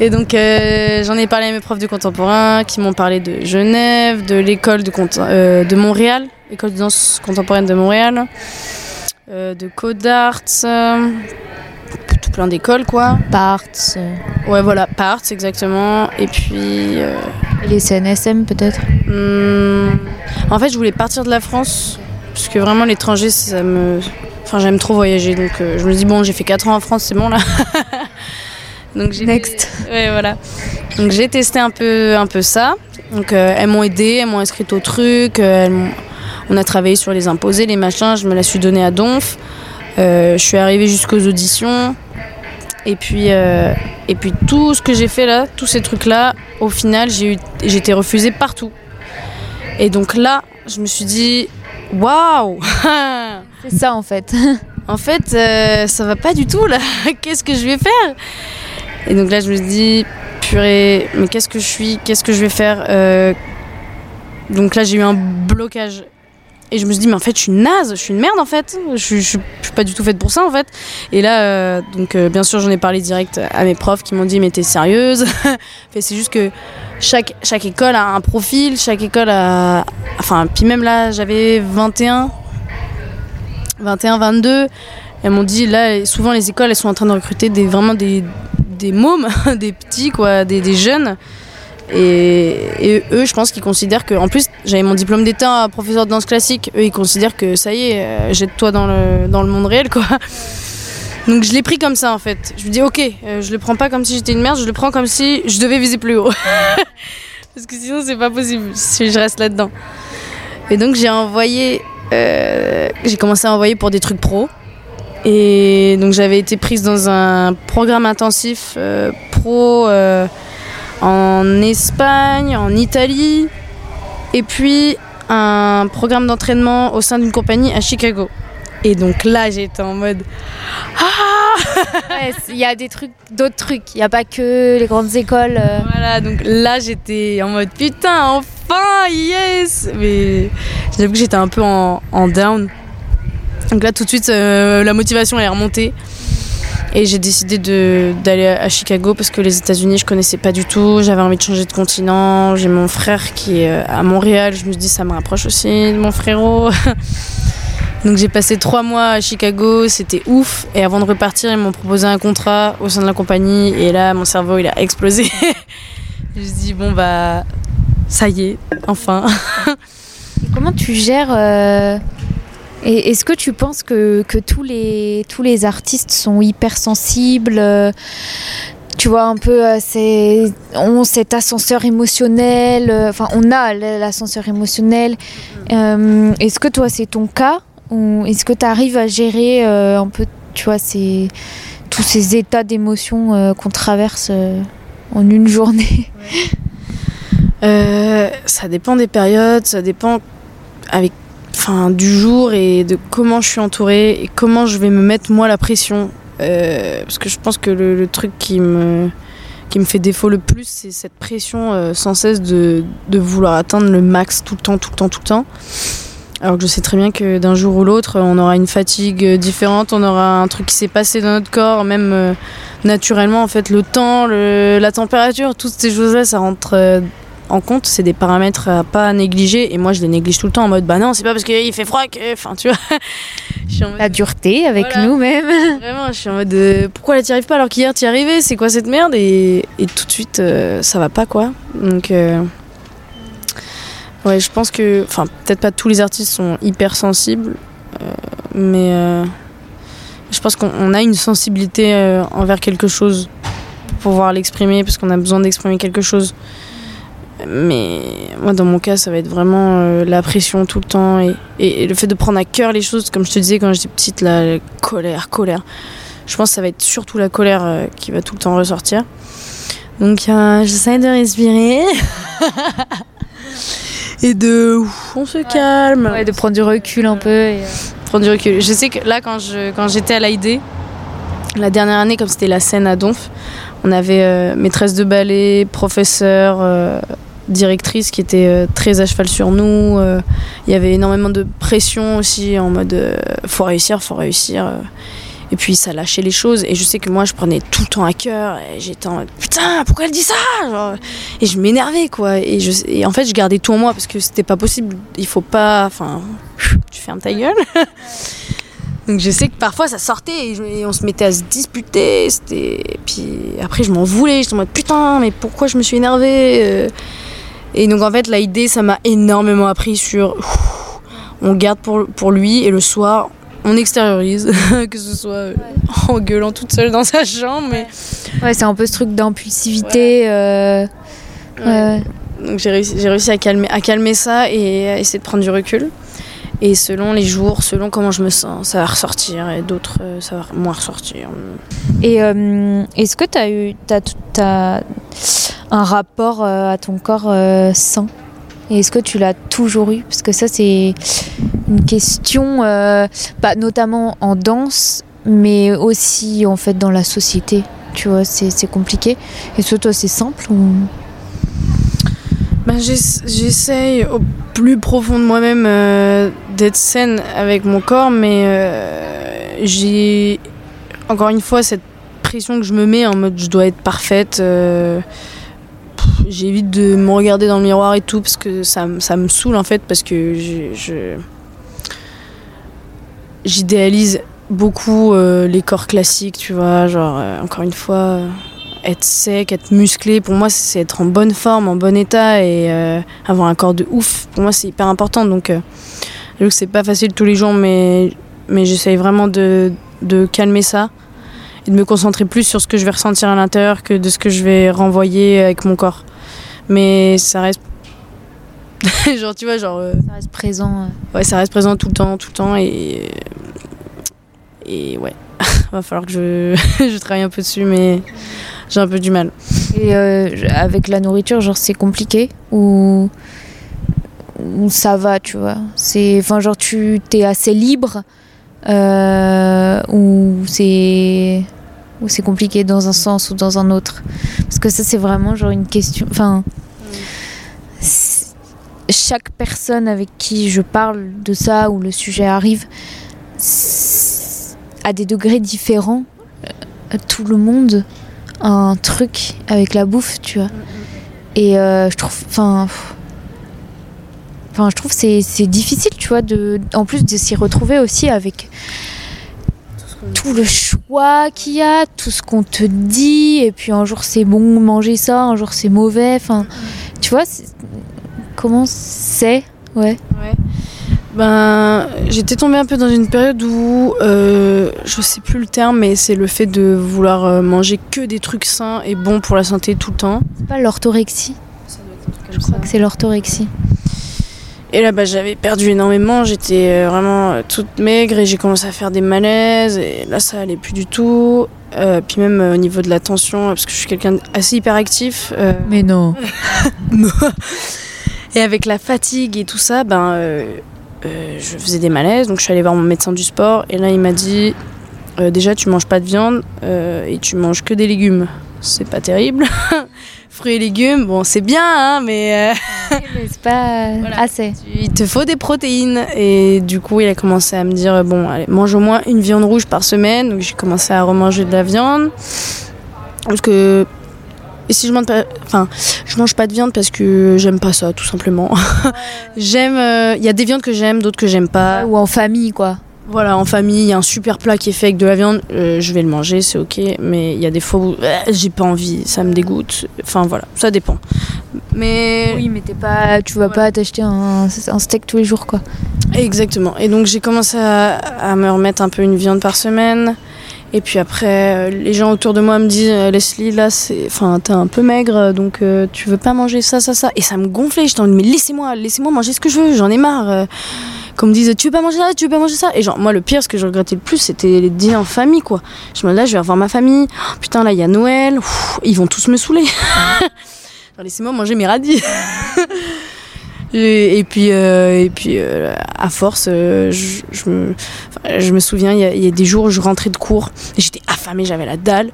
Et donc euh, j'en ai parlé à mes profs de contemporain qui m'ont parlé de Genève, de l'école de, euh, de Montréal, l'école de danse contemporaine de Montréal, euh, de Code Arts, euh, tout plein d'écoles quoi. Parts, Ouais voilà, Parts exactement. Et puis les CNSM peut-être? hum, en fait je voulais partir de la France parce que vraiment l'étranger ça me Enfin, j'aime trop voyager, donc je me dis, bon, j'ai fait 4 ans en France, c'est bon là. donc j'ai Next. Ouais, voilà. Donc j'ai testé un peu, un peu ça. Donc euh, elles m'ont aidé, elles m'ont inscrite au truc. euh, on a travaillé sur les imposés, les machins. Je me la suis donnée à Donf. Euh, je suis arrivée jusqu'aux auditions. Et puis, et puis tout ce que j'ai fait là, tous ces trucs-là, au final, j'ai eu- j'ai été refusée partout. Et donc là, je me suis dit, waouh C'est ça en fait. En fait, ça va pas du tout là. qu'est-ce que je vais faire? Et donc là, je me dis, purée, mais qu'est-ce que je suis Qu'est-ce que je vais faire Euh, Donc là, j'ai eu un blocage. Et je me suis dit, mais en fait, je suis naze, je suis une merde en fait. Je, suis- suis- pas du tout faite pour ça en fait. Et là, euh, donc euh, bien sûr, j'en ai parlé direct à mes profs qui m'ont dit, mais t'es sérieuse? C'est juste que chaque, chaque école a un profil, chaque école a. Enfin, puis même là, j'avais 21, 21, 22. Elles m'ont dit, là, souvent les écoles, elles sont en train de recruter des, vraiment des, des mômes, des petits, quoi, des, des jeunes. Et, eux, je pense qu'ils considèrent que. En plus, j'avais mon diplôme d'état professeur de danse classique. Eux, ils considèrent que ça y est, euh, jette-toi dans le, dans le monde réel, quoi. Donc je l'ai pris comme ça, en fait. Je me dis, ok, euh, je le prends pas comme si j'étais une merde, je le prends comme si je devais viser plus haut. Parce que sinon, c'est pas possible si je reste là-dedans. Et donc, j'ai envoyé. euh, j'ai commencé à envoyer pour des trucs pro. Et donc j'avais été prise dans un programme intensif euh, pro euh, en Espagne, en Italie, et puis un programme d'entraînement au sein d'une compagnie à Chicago. Et donc là, j'étais en mode Ah Ouais, Il y a des trucs, d'autres trucs. Il n'y a pas que les grandes écoles. euh. Voilà, donc là, j'étais en mode Putain, enfin, yes Mais j'avoue que j'étais un peu en, en down. Donc là, tout de suite, euh, la motivation est remontée. Et j'ai décidé d'aller à Chicago parce que les États-Unis, je connaissais pas du tout. J'avais envie de changer de continent. J'ai mon frère qui est euh, à Montréal. Je me dis, ça me rapproche aussi de mon frérot. Donc j'ai passé trois mois à Chicago, c'était ouf. Et avant de repartir, ils m'ont proposé un contrat au sein de la compagnie. Et là, mon cerveau, il a explosé. je me suis dit, bon, bah, ça y est, enfin. Comment tu gères euh, et Est-ce que tu penses que, que tous, les, tous les artistes sont hypersensibles euh, Tu vois, un peu, euh, ont cet ascenseur émotionnel. euh, Enfin, on a l'ascenseur émotionnel. Est-ce que toi, c'est ton cas est-ce que tu arrives à gérer un peu, tu vois, tous ces états d'émotion qu'on traverse en une journée? Ça dépend des périodes, ça dépend avec, enfin, du jour et de comment je suis entourée et comment je vais me mettre moi la pression. Euh, parce que je pense que le, truc qui me, qui me fait défaut le plus, c'est cette pression euh, sans cesse de, de vouloir atteindre le max tout le temps, tout le temps, tout le temps. Alors que je sais très bien que d'un jour ou l'autre, on aura une fatigue différente, on aura un truc qui s'est passé dans notre corps, même euh, naturellement, en fait, le temps, la température, toutes ces choses-là, ça rentre euh, en compte. C'est des paramètres à pas négliger. Et moi, je les néglige tout le temps en mode, bah non, c'est pas parce qu'il fait froid que. Enfin, tu vois. je suis en mode, La dureté avec Voilà. nous-mêmes. Vraiment, je suis en mode euh, pourquoi là t'y arrives pas alors qu'hier t'y arrivais C'est quoi cette merde? Et, et tout de suite euh, ça va pas quoi. Donc euh, ouais, je pense que enfin peut-être pas tous les artistes sont hyper sensibles, euh, mais euh, je pense qu'on on a une sensibilité euh, envers quelque chose pour pouvoir l'exprimer parce qu'on a besoin d'exprimer quelque chose. Mais moi, dans mon cas, ça va être vraiment euh, la pression tout le temps et, et- et le fait de prendre à cœur les choses, comme je te disais quand j'étais petite, la, la colère, colère. Je pense que ça va être surtout la colère euh, qui va tout le temps ressortir. Donc, euh, j'essaie de respirer et de. ouf, on se calme. Ouais, de prendre du recul un peu. et, Prendre du recul. Je sais que là, quand je- quand j'étais à l'AID, la dernière année, comme c'était la scène à Donf, on avait euh, maîtresse de ballet, professeur, euh, directrice qui était euh, très à cheval sur nous. euh, Il y avait énormément de pression aussi en mode euh, faut réussir, faut réussir. Et puis ça lâchait les choses. Et je sais que moi, je prenais tout le temps à cœur. Et j'étais en mode putain, pourquoi elle dit ça Et je m'énervais quoi. Et, en fait, je gardais tout en moi parce que c'était pas possible. Il faut pas. Enfin, tu fermes ta gueule. Donc je sais que parfois ça sortait et, on se mettait à se disputer. C'était... et Puis après je m'en voulais, j'étais en mode putain mais pourquoi je me suis énervée. Et donc en fait la idée ça m'a énormément appris sur on garde pour, pour lui et le soir on extériorise, que ce soit euh, en gueulant toute seule dans sa chambre. Mais... Ouais, c'est un peu ce truc d'impulsivité. euh, ouais. Donc j'ai réussi, j'ai réussi à, calmer, à calmer ça et à essayer de prendre du recul. Et selon les jours, selon comment je me sens, ça va ressortir et d'autres, euh, ça va moins ressortir. Et euh, est-ce que tu as eu t'as, t'as un rapport euh, à ton corps euh, sain Et est-ce que tu l'as toujours eu? Parce que ça, c'est une question, euh, notamment en danse, mais aussi en fait dans la société. Tu vois, c'est, compliqué. Est-ce que toi, c'est simple ou... Ben, j'ess- j'essaye au plus profond de moi-même euh, d'être saine avec mon corps, mais j'ai encore une fois cette pression que je me mets en mode je dois être parfaite. J'évite de me regarder dans le miroir et tout parce que ça, ça me saoule en fait parce que je, je- j'idéalise beaucoup euh, les corps classiques, tu vois, genre euh, encore une fois euh, être sec, être musclé, pour moi c'est être en bonne forme, en bon état et avoir un corps de ouf. Pour moi c'est hyper important donc que c'est pas facile tous les jours mais, mais j'essaye vraiment de, de calmer ça et de me concentrer plus sur ce que je vais ressentir à l'intérieur que de ce que je vais renvoyer avec mon corps. Mais ça reste genre tu vois genre euh, Ça reste présent. ouais ça reste présent tout le temps tout le temps et et ouais va falloir que je, je travaille un peu dessus mais j'ai un peu du mal Et euh, avec la nourriture, genre c'est compliqué ou ou ça va, tu vois? C'est enfin genre tu t'es assez libre euh, ou c'est ou c'est compliqué dans un sens ou dans un autre. Parce que ça c'est vraiment genre une question. Enfin, chaque personne avec qui je parle de ça ou le sujet arrive à des degrés différents. Euh, Tout le monde a un truc avec la bouffe, tu vois. Et euh, je trouve, enfin, enfin, je trouve c'est difficile, tu vois, de, en plus de s'y retrouver aussi avec tout le choix qu'il y a, tout ce qu'on te dit, et puis un jour c'est bon manger ça, un jour c'est mauvais, enfin, tu vois, comment c'est, ouais. Ouais. Ben, j'étais tombée un peu dans une période où, euh, je sais plus le terme, mais c'est le fait de vouloir euh, manger que des trucs sains et bons pour la santé tout le temps. C'est pas l'orthorexie, je crois que c'est l'orthorexie. Et là, bah, j'avais perdu énormément, j'étais euh, vraiment euh, toute maigre et j'ai commencé à faire des malaises et là, ça allait plus du tout. Euh, puis même euh, au niveau de la tension, parce que je suis quelqu'un d'assez hyperactif. euh, Mais non. Et avec la fatigue et tout ça, ben, je faisais des malaises. Donc je suis allée voir mon médecin du sport. Et là, il m'a dit déjà, tu manges pas de viande et tu manges que des légumes. C'est pas terrible. Fruits et légumes, bon, c'est bien, hein, mais euh, mais c'est pas Voilà. assez. il te faut des protéines. Et du coup, il a commencé à me dire bon, allez, mange au moins une viande rouge par semaine. Donc j'ai commencé à remanger de la viande. Parce que. Et si je mange pas. Enfin, je mange pas de viande parce que j'aime pas ça, tout simplement. j'aime. euh, Il y a des viandes que j'aime, d'autres que j'aime pas. Ou en famille, quoi. Voilà, en famille, il y a un super plat qui est fait avec de la viande, euh, je vais le manger, c'est ok. Mais il y a des fois où euh, j'ai pas envie, ça me dégoûte. Enfin voilà, ça dépend. Mais. Oui, mais t'es pas, tu vas pas t'acheter un, un steak tous les jours, quoi. Exactement. Et donc j'ai commencé à, à me remettre un peu une viande par semaine. Et puis après, euh, les gens autour de moi me disent Leslie, là, c'est, enfin, t'es un peu maigre, donc euh, tu veux pas manger ça, ça, ça. Et ça me gonflait. J'étais en mode, mais laissez-moi, laissez-moi manger ce que je veux. J'en ai marre. Qu'on me dise, tu veux pas manger ça, tu veux pas manger ça. Et genre, moi, le pire, ce que je regrettais le plus, c'était les dîners en famille, quoi. Je me dis, là, je vais revoir ma famille. Oh, putain, là, il y a Noël. Ouf, ils vont tous me saouler. laissez-moi manger mes radis. Et, et puis, euh, et puis euh, à force, euh, je, je me, je me souviens, il y, a- il y a des jours où je rentrais de cours j'étais affamée, j'avais la dalle.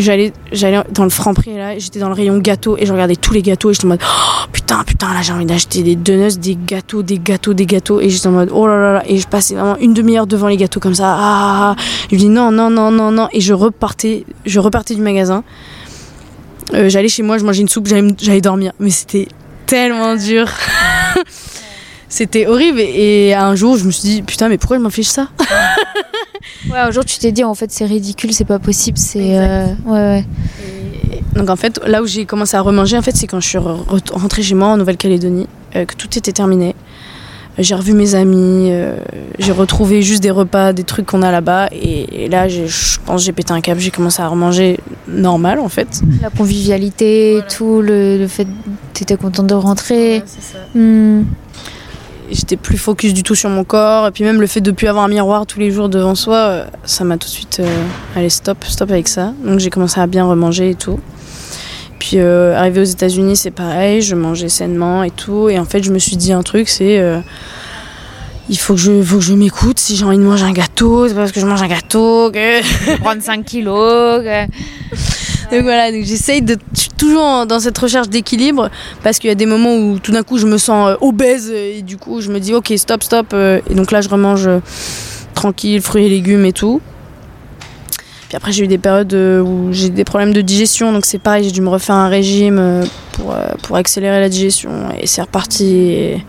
J'allais, j'allais dans le Franprix là, j'étais dans le rayon gâteau et je regardais tous les gâteaux et j'étais en mode oh, putain, putain, là j'ai envie d'acheter des donuts, des gâteaux, des gâteaux, des gâteaux. Et j'étais en mode oh là là là. Et je passais vraiment une demi-heure devant les gâteaux comme ça. Ah, ah, ah. Je me dis non, non, non, non, non. Et je repartais, je repartais du magasin. Euh, j'allais chez moi, je mangeais une soupe, j'allais, dormir. Mais c'était tellement dur. C'était horrible et, et un jour je me suis dit putain mais pourquoi je m'inflige ça? Ouais, un jour tu t'es dit en fait c'est ridicule, c'est pas possible, c'est euh, ouais ouais. Et Donc en fait là où j'ai commencé à remanger en fait c'est quand je suis re- rentrée chez moi en Nouvelle-Calédonie euh, que tout était terminé. j'ai revu mes amis, euh, j'ai retrouvé juste des repas, des trucs qu'on a là-bas. Et, et là, je pense que j'ai pété un câble, j'ai commencé à remanger normal en fait. La convivialité, Voilà. tout, le, le fait que t'étais contente de rentrer. Hmm. J'étais plus focus du tout sur mon corps. Et puis même le fait de plus avoir un miroir tous les jours devant soi, euh, ça m'a tout de suite... euh, allez, stop, stop avec ça. Donc j'ai commencé à bien remanger et tout. Puis euh, arrivé aux États-Unis, c'est pareil, je mangeais sainement et tout. Et en fait, je me suis dit un truc, c'est... il faut que je, que je m'écoute. Si j'ai envie de manger un gâteau, c'est parce que je mange un gâteau que... Prendre 5 kilos. Donc voilà, j'essaye de je suis toujours dans cette recherche d'équilibre parce qu'il y a des moments où tout d'un coup je me sens euh, obèse et du coup je me dis ok stop stop euh, et donc là je remange euh, tranquille fruits et légumes et tout. Puis après j'ai eu des périodes euh, où j'ai des problèmes de digestion donc c'est pareil j'ai dû me refaire un régime euh, pour, euh, pour accélérer la digestion et c'est reparti. Et...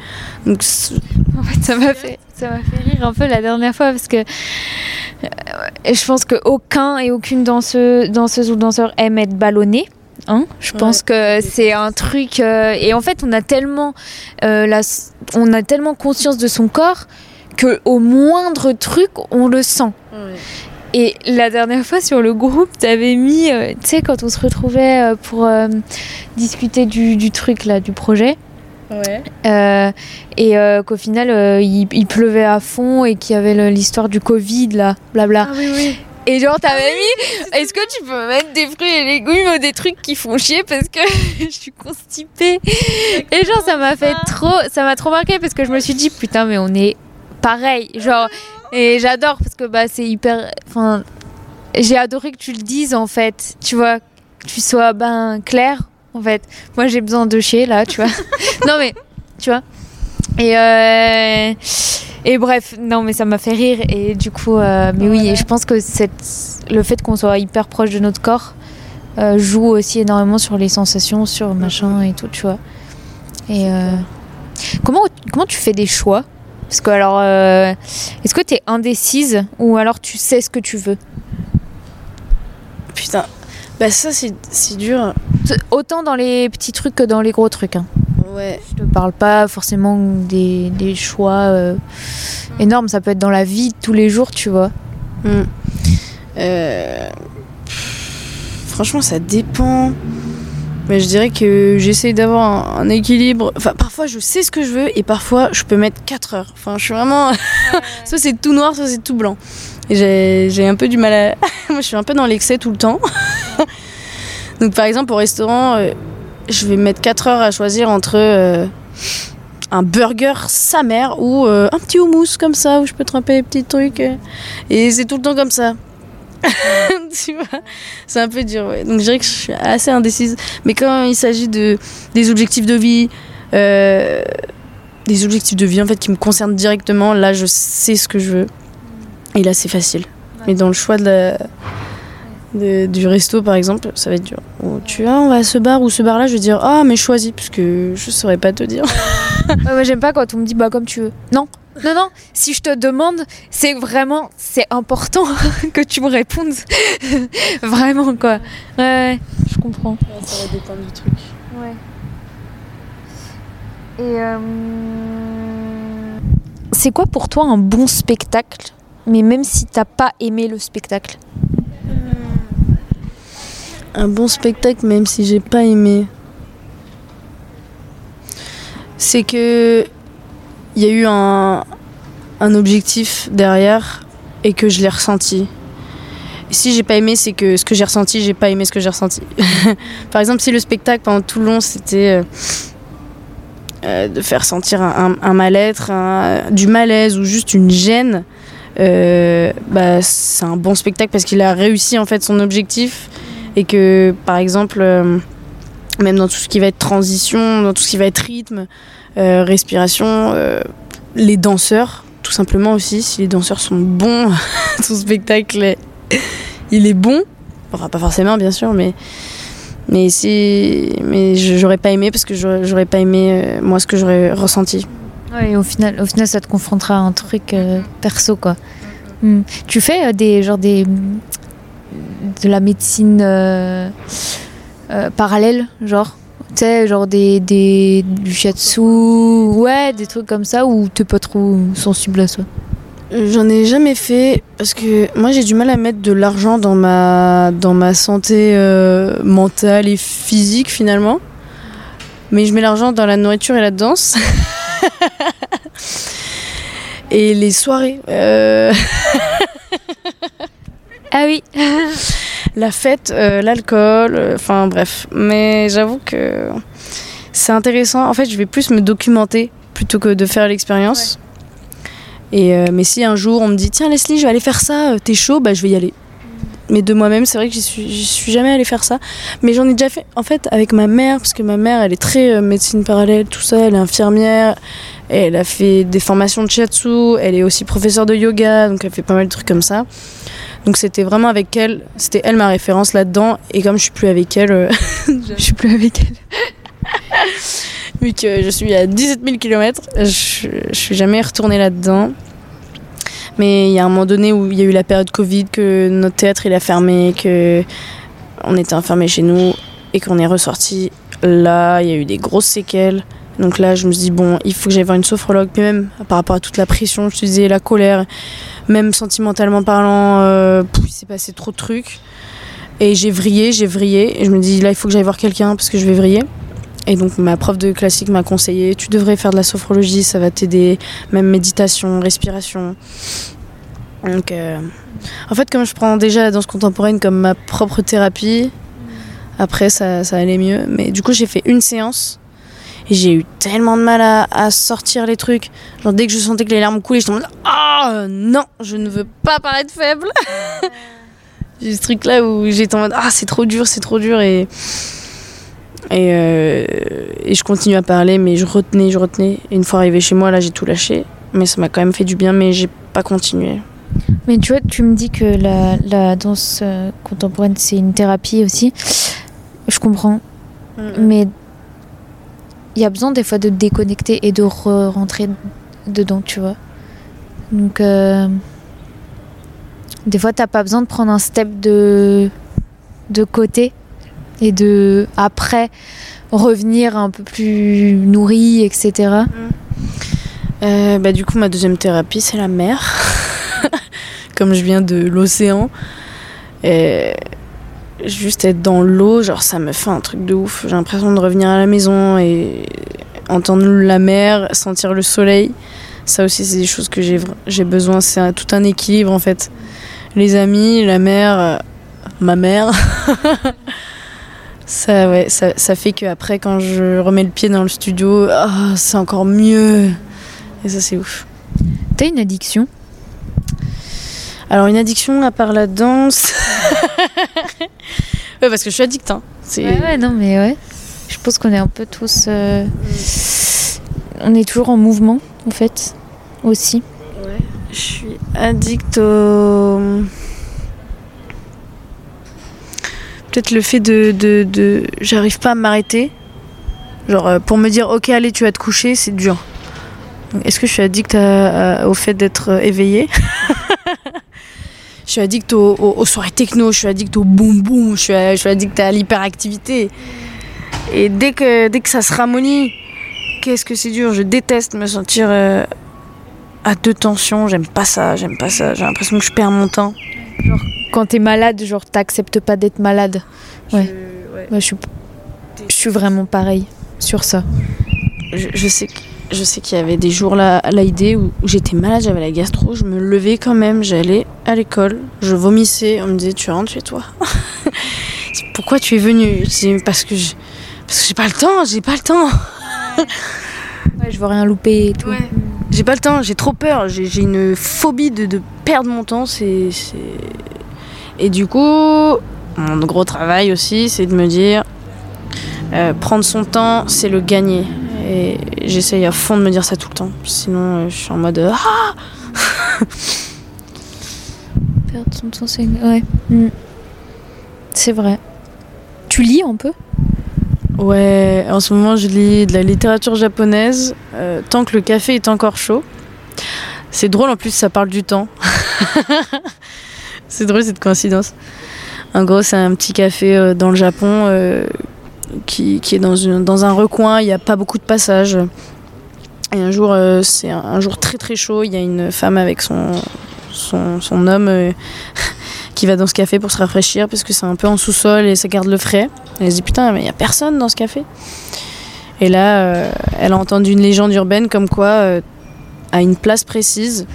Donc En fait, ça m'a fait, ça m'a fait rire un peu la dernière fois parce que je pense qu'aucun et aucune danseuse, danseuse ou danseur aime être ballonné. Hein je pense que c'est un truc euh, et en fait on a tellement euh, la, on a tellement conscience de son corps que au moindre truc on le sent. Et la dernière fois sur le groupe, t'avais mis, euh, tu sais, quand on se retrouvait euh, pour euh, discuter du, du truc là, du projet, Ouais. et qu'au final il, il pleuvait à fond et qu'il y avait l'histoire du Covid là, blabla. Ah oui oui. Et genre t'avais mis, est-ce que tu peux mettre des fruits et légumes ou des trucs qui font chier parce que je suis constipée? Et genre ça m'a fait trop, ça m'a trop marqué parce que je me suis dit putain mais on est pareil, genre et j'adore parce que bah c'est hyper, enfin j'ai adoré que tu le dises en fait, tu vois, que tu sois ben clair en fait. Moi j'ai besoin de chier là, tu vois. non mais tu vois. Et euh, et bref, non mais ça m'a fait rire et du coup, euh, mais oui, et je pense que cette, le fait qu'on soit hyper proche de notre corps euh, joue aussi énormément sur les sensations, sur machin et tout, tu vois. Et comment comment tu fais des choix Parce que alors, euh, est-ce que tu es indécise ou alors tu sais ce que tu veux? Putain. Bah ça c'est dur. Autant dans les petits trucs que dans les gros trucs. Hein. Ouais. Je te parle pas forcément des, des choix euh, énormes, ça peut être dans la vie de tous les jours, tu vois. Hmm. Euh, Franchement, ça dépend. Mais je dirais que j'essaye d'avoir un, un équilibre. Enfin, parfois, je sais ce que je veux et parfois, je peux mettre 4 heures. Enfin, je suis vraiment. soit c'est tout noir, soit c'est tout blanc. Et j'ai un peu du mal à. Moi, je suis un peu dans l'excès tout le temps. Donc, par exemple, au restaurant, euh, je vais mettre 4 heures à choisir entre. euh, un burger sa mère ou euh, un petit houmous comme ça où je peux tremper des petits trucs. Et c'est tout le temps comme ça. tu vois C'est un peu dur, ouais. Donc je dirais que je suis assez indécise. Mais quand il s'agit de, des objectifs de vie, euh, des objectifs de vie en fait qui me concernent directement, là je sais ce que je veux. Et là c'est facile. Mais dans le choix de du resto par exemple, ça va être dur. Oh, tu vois, on va à ce bar ou ce bar là, je vais dire ah mais choisis parce que je saurais pas te dire. Moi j'aime pas quand on me dit bah comme tu veux. Non, non, non. Si je te demande, c'est vraiment, c'est important que tu me répondes. vraiment quoi. Ouais, ouais, je comprends. ça va dépendre du truc. Ouais. Et euh, c'est quoi pour toi un bon spectacle? Mais même si t'as pas aimé le spectacle. Un bon spectacle, même si j'ai pas aimé. C'est que il y a eu un, objectif derrière et que je l'ai ressenti. Et si j'ai pas aimé, c'est que ce que j'ai ressenti, j'ai pas aimé ce que j'ai ressenti. Par exemple, si le spectacle pendant tout le long c'était euh, euh, de faire sentir un, un- mal-être, du malaise ou juste une gêne, euh, bah, c'est un bon spectacle parce qu'il a réussi en fait son objectif et que par exemple même dans tout ce qui va être transition dans tout ce qui va être rythme respiration euh, les danseurs tout simplement aussi si les danseurs sont bons son spectacle est- il est bon enfin pas forcément bien sûr mais mais si mais j'aurais pas aimé parce que j'aurais pas aimé euh, moi ce que j'aurais ressenti et au final, au final, ça te confrontera à un truc euh, perso quoi. Hmm. Tu fais euh, des genre des de la médecine euh, euh, parallèle, genre? Tu sais, genre des, des, du shiatsu, ouais, des trucs comme ça, ou t'es pas trop sensible à ça J'en ai jamais fait parce que moi j'ai du mal à mettre de l'argent dans ma, dans ma santé euh, mentale et physique finalement. Mais je mets l'argent dans la nourriture et la danse. et les soirées. Euh, Ah oui la fête, euh, l'alcool, euh, enfin bref. Mais j'avoue que c'est intéressant. En fait, je vais plus me documenter plutôt que de faire l'expérience. Et euh, mais si un jour on me dit tiens Leslie, je vais aller faire ça, t'es chaud, bah je vais y aller. Mais de moi-même, c'est vrai que j'y suis, suis jamais allée faire ça. Mais j'en ai déjà fait, en fait, avec ma mère, parce que ma mère, elle est très euh, médecine parallèle, tout ça. Elle est infirmière, et elle a fait des formations de shiatsu, elle est aussi professeure de yoga, donc elle fait pas mal de trucs comme ça. Donc c'était vraiment avec elle, c'était elle ma référence là-dedans. Et comme je suis plus avec elle, euh, Je suis plus avec elle. vu que je suis à 17 000 km, je, je suis jamais retournée là-dedans. Mais il y a un moment donné où il y a eu la période Covid, que notre théâtre il a fermé, que on était enfermés chez nous et qu'on est ressorti. Là, il y a eu des grosses séquelles. Donc là, je me suis dit, bon, il faut que j'aille voir une sophrologue. Puis même par rapport à toute la pression, je te disais, la colère, même sentimentalement parlant, euh, il s'est passé trop de trucs. Et j'ai vrillé, j'ai vrillé. Et je me dis, là, il faut que j'aille voir quelqu'un parce que je vais vriller. Et donc ma prof de classique m'a conseillé, tu devrais faire de la sophrologie, ça va t'aider, même méditation, respiration. Donc, euh, en fait, comme je prends déjà la danse contemporaine comme ma propre thérapie, après ça, ça allait mieux. Mais du coup, j'ai fait une séance et j'ai eu tellement de mal à, à sortir les trucs. Genre dès que je sentais que les larmes coulaient, en mode ah non, je ne veux pas paraître faible. j'ai ce truc là où j'étais en mode ah c'est trop dur, c'est trop dur et et, euh, et je continue à parler, mais je retenais, je retenais. Et une fois arrivé chez moi, là, j'ai tout lâché. Mais ça m'a quand même fait du bien, mais j'ai pas continué. Mais tu vois, tu me dis que la, la danse euh, contemporaine, c'est une thérapie aussi. Je comprends. Mais il y a besoin des fois de déconnecter et de re- rentrer dedans, tu vois. Donc, euh, des fois, t'as pas besoin de prendre un step de, de côté et de, après, revenir un peu plus nourri, etc. Euh, bah, du coup, ma deuxième thérapie, c'est la mer. Comme je viens de l'océan. Juste être dans l'eau, genre, ça me fait un truc de ouf. J'ai l'impression de revenir à la maison et entendre la mer, sentir le soleil. Ça aussi, c'est des choses que j'ai besoin. C'est tout un équilibre, en fait. Les amis, la mer, euh, ma mère. ça, ouais, ça, fait qu'après, quand je remets le pied dans le studio, ah, c'est encore mieux. Et ça, c'est ouf. T'as une addiction? Alors, une addiction à part la danse. ouais, parce que je suis addict. Hein. C'est... Ouais, ouais, non, mais ouais. Je pense qu'on est un peu tous. euh, On est toujours en mouvement, en fait, aussi. Ouais, je suis addict au. Peut-être le fait de. de, de... J'arrive pas à m'arrêter. Genre, euh, pour me dire, ok, allez, tu vas te coucher, c'est dur. Est-ce que je suis addict à- à- au fait d'être euh, éveillée? Je suis addict au- au- aux, soirées techno, je suis addict au boum boum, je suis, je suis addict à l'hyperactivité. Et dès que, dès que ça se ramollit, qu'est-ce que c'est dur. Je déteste me sentir euh, à deux tensions. J'aime pas ça, j'aime pas ça. J'ai l'impression que je perds mon temps. Quand t'es malade, genre, t'acceptes pas d'être malade. Ouais. Moi, je suis, je suis vraiment pareil sur ça. Je, je sais que- je sais qu'il y avait des jours là, à l'idée où, j'étais malade, j'avais la gastro, je me levais quand même, j'allais à l'école, je vomissais, on me disait tu rentres chez toi. Pourquoi tu es venu? Parce que je- parce que j'ai pas le temps, j'ai pas le temps. Ouais, je veux rien louper et tout. J'ai pas le temps, j'ai trop peur, j'ai une phobie de, de perdre mon temps. C'est, c'est- Et du coup, mon gros travail aussi, c'est de me dire euh, prendre son temps, c'est le gagner. Et j'essaye à fond de me dire ça tout le temps. Sinon, euh, je suis en mode euh, ah Perdre son temps, c'est. Ouais. Mm. C'est vrai. Tu lis un peu? Ouais, en ce moment, je lis de la littérature japonaise euh, tant que le café est encore chaud. C'est drôle, en plus, ça parle du temps. c'est drôle cette coïncidence. En gros, c'est un petit café dans le Japon qui, est dans, un recoin, il n'y a pas beaucoup de passages. Et un jour, euh, c'est un, jour très très chaud, il y a une femme avec son, son, homme euh, qui va dans ce café pour se rafraîchir parce que c'est un peu en sous-sol et ça garde le frais. Elle se dit putain, mais il n'y a personne dans ce café. Et là, euh, elle a entendu une légende urbaine comme quoi, à une place précise,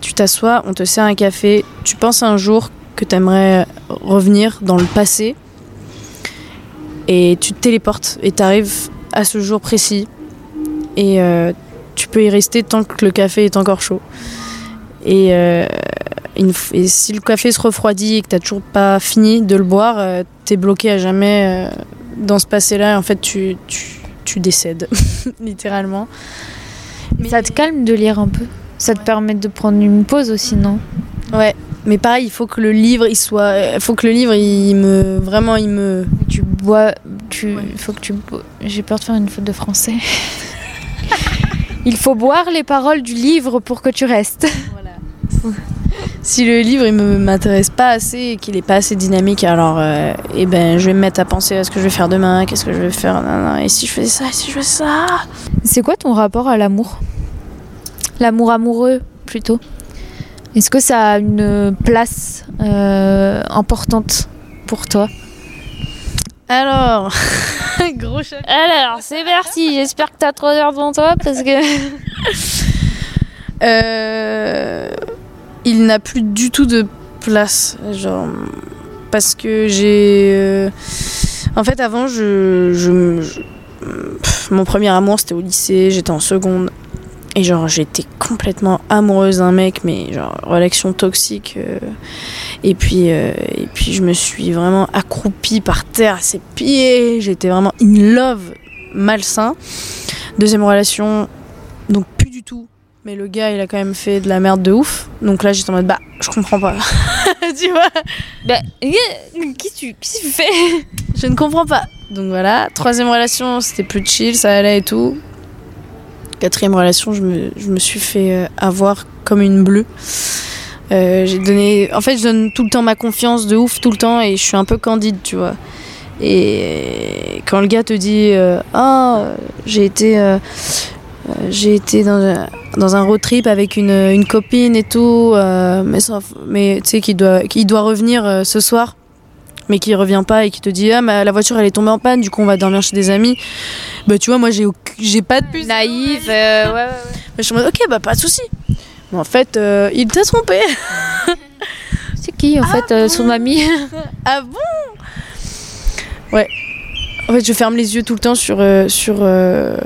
tu t'assois, on te sert un café, tu penses un jour que tu aimerais revenir dans le passé et tu te téléportes et tu arrives à ce jour précis et euh, tu peux y rester tant que le café est encore chaud. Et, euh, une f- et si le café se refroidit et que tu n'as toujours pas fini de le boire, euh, tu es bloqué à jamais euh, dans ce passé-là et en fait tu, tu, tu décèdes, littéralement. Ça te calme de lire un peu? Ça te permet de prendre une pause aussi, non? Ouais, mais pareil, il faut que le livre, il soit, il faut que le livre, il me, vraiment, il me. Tu bois, tu, Ouais. faut que tu. bo- J'ai peur de faire une faute de français. Il faut boire les paroles du livre pour que tu restes. Si le livre, il me m'intéresse pas assez et qu'il est pas assez dynamique, alors, euh, eh ben, je vais me mettre à penser à ce que je vais faire demain, qu'est-ce que je vais faire, nan, nan, et si je faisais ça, et si je faisais ça? C'est quoi ton rapport à l'amour? L'amour amoureux, plutôt. Est-ce que ça a une place euh, importante pour toi? Alors, gros. Alors, c'est parti. J'espère que t'as trois heures devant toi parce que. Euh, il n'a plus du tout de place, genre parce que j'ai. euh, en fait, avant, je, je- je- pff, mon premier amour c'était au lycée, j'étais en seconde. Et genre j'étais complètement amoureuse d'un mec, mais genre relation toxique. euh, et puis euh, et puis je me suis vraiment accroupie par terre à ses pieds. J'étais vraiment in love, malsain. Deuxième relation, donc plus du tout. Mais le gars, il a quand même fait de la merde de ouf. Donc là, j'étais en mode, bah, je comprends pas. tu vois? Bah, que tu, qu'est-ce que tu fais? Je ne comprends pas. Donc voilà. Troisième relation, c'était plus chill, ça allait et tout. Quatrième relation, je me, je me suis fait euh, avoir comme une bleue. Euh, j'ai donné. En fait, je donne tout le temps ma confiance de ouf, tout le temps, et je suis un peu candide, tu vois. Et quand le gars te dit Ah, euh, j'ai été. j'ai été dans un, dans un road trip avec une, une copine et tout, mais, mais tu sais qu'il doit, qu'il doit revenir ce soir, mais qui revient pas et qui te dit ah mais la voiture elle est tombée en panne, du coup on va dormir chez des amis. Bah tu vois moi j'ai j'ai pas de puce. Naïve, euh, ouais, ouais, ouais. Mais je suis en mode ok bah pas de souci. Mais en fait euh, il t'a trompé. C'est qui en fait euh, son ami ah bon Ouais. En fait je ferme les yeux tout le temps sur euh, sur euh,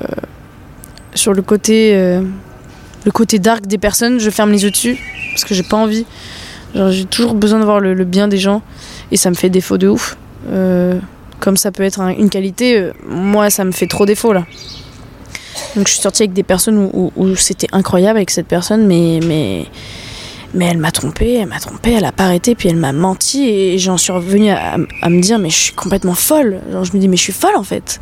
sur le côté le côté dark des personnes. Je ferme les yeux dessus parce que j'ai pas envie. J'ai toujours besoin de voir le, le bien des gens et ça me fait défaut de ouf. Euh, comme ça peut être un- une qualité, euh, moi ça me fait trop défaut là. Donc je suis sortie avec des personnes où, où- où c'était incroyable avec cette personne, mais mais mais elle m'a trompée, elle m'a trompée, elle a pas arrêté, puis elle m'a menti et j'en suis revenue à, à me dire mais je suis complètement folle. Genre je me dis mais je suis folle en fait.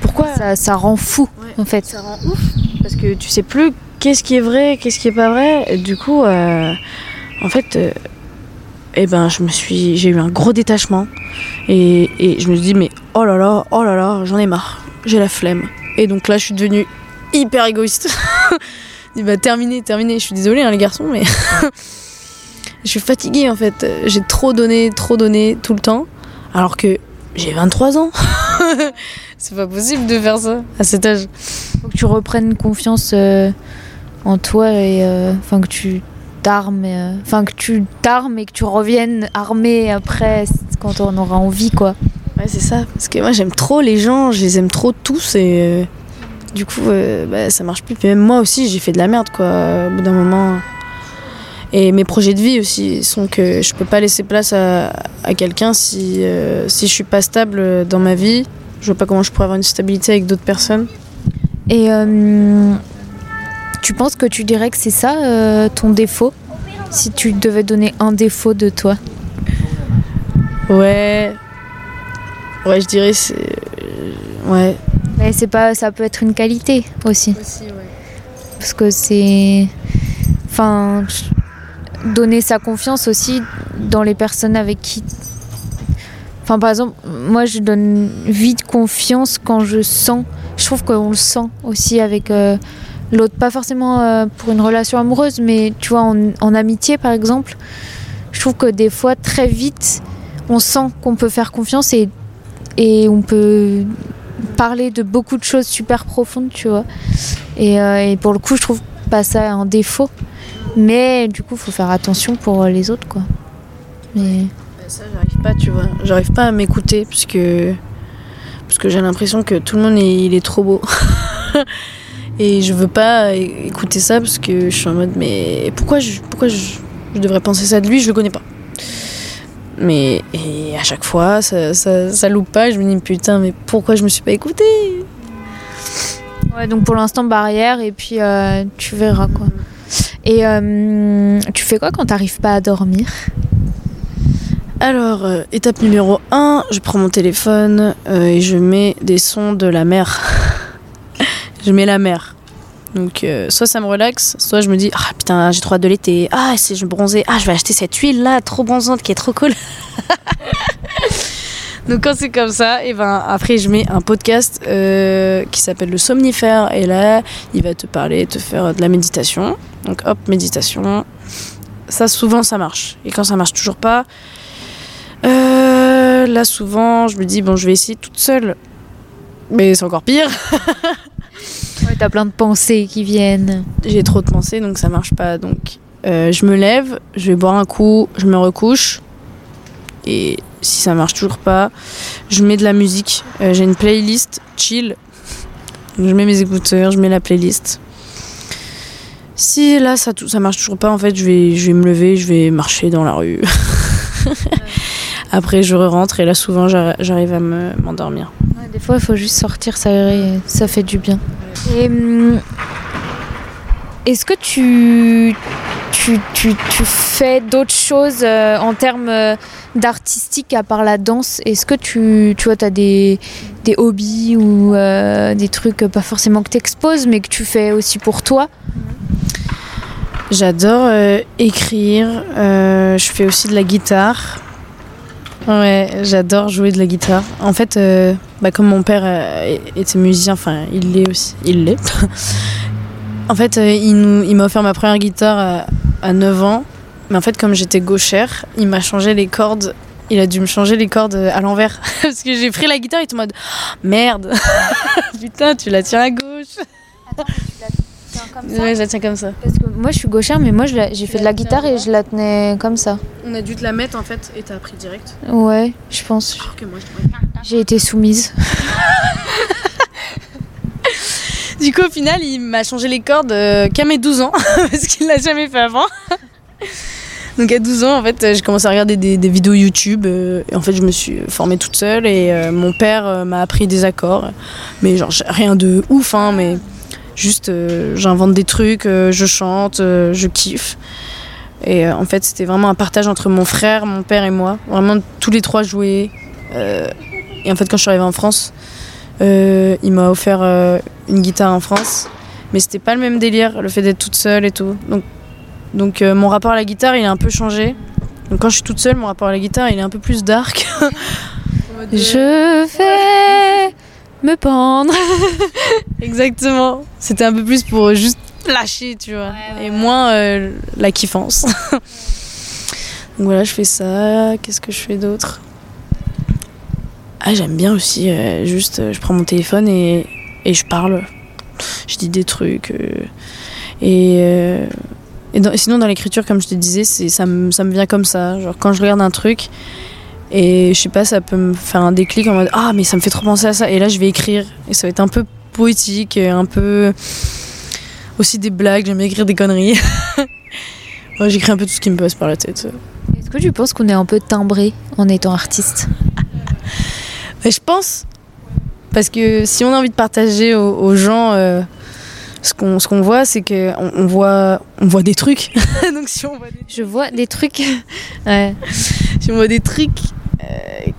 Pourquoi ça, ça rend fou en fait. ça rend ouf parce que tu sais plus qu'est-ce qui est vrai, qu'est-ce qui est pas vrai. Et du coup, euh, en fait, euh, eh ben, je me suis, j'ai eu un gros détachement et, et je me suis dit mais oh là là, oh là là, j'en ai marre, j'ai la flemme. Et donc là, je suis devenue hyper égoïste. Je dis, bah terminé, terminé. Je suis désolée hein, les garçons, mais je suis fatiguée en fait. J'ai trop donné, trop donné tout le temps, alors que j'ai 23 ans. C'est pas possible de faire ça à cet âge. Faut que tu reprennes confiance euh, en toi et euh, enfin que tu t'armes, euh, enfin que tu t'armes et que tu reviennes armé après quand on aura envie quoi. Ouais, c'est ça. Parce que moi, j'aime trop les gens, je les aime trop tous et euh, du coup, euh, bah, ça marche plus. Puis même moi aussi, j'ai fait de la merde, quoi, au bout d'un moment. Et mes projets de vie aussi sont que je peux pas laisser place à, à quelqu'un si, euh, si je suis pas stable dans ma vie. Je vois pas comment je pourrais avoir une stabilité avec d'autres personnes. Et tu penses que tu dirais que c'est ça euh, ton défaut? Si tu devais donner un défaut de toi? Ouais. Ouais, je dirais c'est. Ouais. Mais c'est pas, ça peut être une qualité aussi parce que c'est, enfin, donner sa confiance aussi dans les personnes avec qui Enfin, par exemple, moi, je donne vite confiance quand je sens. Je trouve qu'on le sent aussi avec euh, l'autre. Pas forcément euh, pour une relation amoureuse, mais tu vois, en, amitié, par exemple. Je trouve que des fois, très vite, on sent qu'on peut faire confiance et, et on peut parler de beaucoup de choses super profondes, tu vois. Et, euh, pour le coup, je trouve pas ça un défaut. Mais du coup, faut faire attention pour les autres, quoi. Mais Ça, j'arrive pas, tu vois. J'arrive pas à m'écouter parce que, parce que j'ai l'impression que tout le monde il est trop beau. Et je veux pas écouter ça parce que je suis en mode, mais pourquoi je, pourquoi je, je devrais penser ça de lui? Je le connais pas. Mais et à chaque fois, ça, ça, ça loupe pas. Je me dis, putain, mais pourquoi je me suis pas écoutée? Ouais, donc pour l'instant, barrière, et puis euh, tu verras quoi. Et euh, tu fais quoi quand t'arrives pas à dormir? Alors, euh, étape numéro 1, je prends mon téléphone euh, et je mets des sons de la mer. Je mets la mer. Donc, euh, soit ça me relaxe, soit je me dis, ah putain, j'ai trop hâte de l'été. Ah, si je bronzer, ah, je vais acheter cette huile là, trop bronzante, qui est trop cool. Donc, quand c'est comme ça, et ben après, je mets un podcast euh, qui s'appelle Le Somnifère. Et là, il va te parler, te faire de la méditation. Donc, hop, méditation. Ça, souvent, ça marche. Et quand ça marche toujours pas, euh, là, souvent, je me dis, bon, je vais essayer toute seule. Mais c'est encore pire. Ouais, t'as plein de pensées qui viennent. J'ai trop de pensées, donc ça marche pas. Donc, euh, je me lève, je vais boire un coup, je me recouche. Et si ça marche toujours pas, je mets de la musique. Euh, J'ai une playlist chill. Je mets mes écouteurs, je mets la playlist. Si là ça, ça marche toujours pas, en fait, je vais, je vais me lever, je vais marcher dans la rue. Après, je rentre et là, souvent, j'arri- j'arrive à me- m'endormir. Des fois, il faut juste sortir, ça, fait du bien. Et hum, est-ce que tu, tu, tu, tu fais d'autres choses euh, en termes euh, d'artistique à part la danse? Est-ce que tu, tu vois, as des, des hobbies ou euh, des trucs, pas forcément que tu exposes, mais que tu fais aussi pour toi? J'adore euh, écrire. euh, je fais aussi de la guitare. Ouais, j'adore jouer de la guitare. En fait, euh, bah, comme mon père était musicien, enfin, il l'est aussi. Il l'est. en fait, il, il m'a offert ma première guitare à, à 9 ans. Mais en fait, comme j'étais gauchère, il m'a changé les cordes. Il a dû me changer les cordes à l'envers. Parce que j'ai pris la guitare et tout en mode Merde Putain, tu la tiens à gauche Ouais, je la tiens comme ça. Parce que moi, je suis gauchère, mais moi, j'ai fait de la guitare et je la tenais comme ça. On a dû te la mettre en fait et t'as appris direct. Ouais, je pense. Alors que moi je J'ai été soumise. Du coup au final il m'a changé les cordes euh, qu'à mes 12 ans parce qu'il l'a jamais fait avant. Donc à 12 ans en fait euh, j'ai commencé à regarder des, des vidéos YouTube euh, et en fait je me suis formée toute seule et euh, mon père euh, m'a appris des accords mais genre rien de ouf hein mais juste euh, j'invente des trucs, euh, je chante, euh, je kiffe. Et en fait c'était vraiment un partage entre mon frère, mon père et moi. Vraiment tous les trois jouer. Euh, et en fait quand je suis arrivée en France il m'a offert une guitare en France, mais c'était pas le même délire, le fait d'être toute seule et tout. Donc, donc mon rapport à la guitare, il a un peu changé. Donc quand je suis toute seule, mon rapport à la guitare, il est un peu plus dark. Je vais me pendre. Exactement. C'était un peu plus pour juste lâcher, tu vois, et moins euh, la kiffance. donc voilà, je fais ça. Qu'est-ce que je fais d'autre? Ah, j'aime bien aussi, euh, juste, euh, je prends mon téléphone et, et je parle. Je dis des trucs. euh, et euh, et dans- sinon, dans l'écriture, comme je te disais, c'est, ça, me, ça me vient comme ça. Genre, quand je regarde un truc, et je sais pas, ça peut me faire un déclic en mode Ah, mais ça me fait trop penser à ça. Et là, je vais écrire. Et ça va être un peu poétique, et un peu. Aussi des blagues, j'aime écrire des conneries. Moi, j'écris un peu tout ce qui me passe par la tête. Est-ce que tu penses qu'on est un peu timbré en étant artiste? Mais je pense. Parce que si on a envie de partager aux, aux gens euh, ce qu'on ce qu'on voit, c'est qu'on on voit, on voit des trucs. Donc si on voit des, Je vois des trucs. ouais. si on voit des trucs. Euh,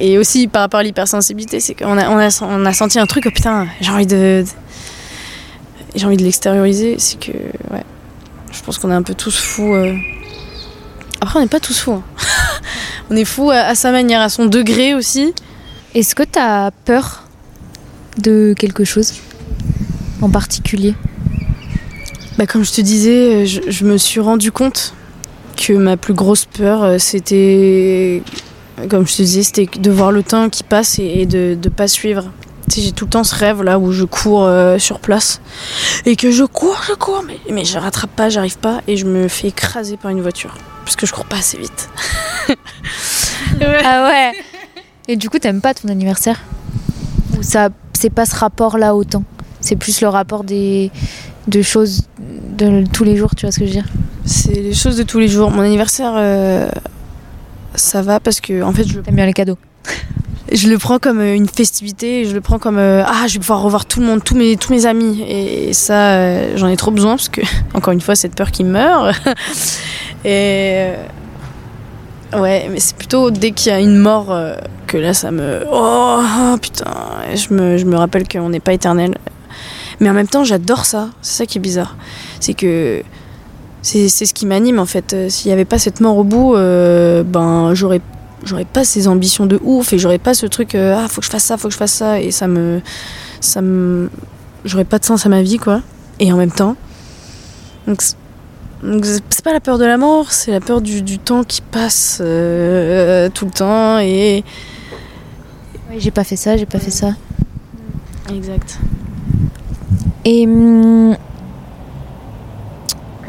et aussi par rapport à l'hypersensibilité, c'est qu'on a, on a, on a senti un truc, oh putain, j'ai envie de. de- j'ai envie de l'extérioriser. C'est que, ouais. Je pense qu'on est un peu tous fous. euh. Après, on n'est pas tous fous. hein. on est fou à, à sa manière, à son degré aussi. Est-ce que tu as peur de quelque chose en particulier? Bah, comme je te disais, je, je me suis rendu compte que ma plus grosse peur, euh, c'était, comme je te disais, c'était de voir le temps qui passe et, et de ne pas suivre. Tu sais, j'ai tout le temps ce rêve là où je cours euh, sur place. Et que je cours, je cours, mais, mais je rattrape pas, j'arrive pas et je me fais écraser par une voiture. Parce que je cours pas assez vite. Ah ouais. Et du coup, t'aimes pas ton anniversaire? Ou ça, c'est pas ce rapport-là autant C'est plus le rapport des de choses de tous les jours, tu vois ce que je veux dire? C'est les choses de tous les jours. Mon anniversaire, euh, ça va parce que en fait, je, T'aimes bien les cadeaux je le prends comme euh, une festivité. Je le prends comme euh, ah, je vais pouvoir revoir tout le monde, tous mes tous mes amis. Et, ça, euh, j'en ai trop besoin parce que encore une fois, cette peur qui meurt. et ouais, mais c'est plutôt dès qu'il y a une mort euh, que là, ça me oh putain. Et Je me je me rappelle qu'on n'est pas éternel. Mais en même temps, j'adore ça. C'est ça qui est bizarre. C'est que c'est ce qui m'anime en fait. Euh, S'il n'y avait pas cette mort au bout, euh, ben j'aurais j'aurais pas ces ambitions de ouf et j'aurais pas ce truc euh, ah faut que je fasse ça, faut que je fasse ça et ça me ça me j'aurais pas de sens à ma vie quoi. Et en même temps, donc c'est pas la peur de la mort, c'est la peur du, du temps qui passe euh, tout le temps et Oui, j'ai pas fait ça, j'ai pas fait ça. exact. Et hum,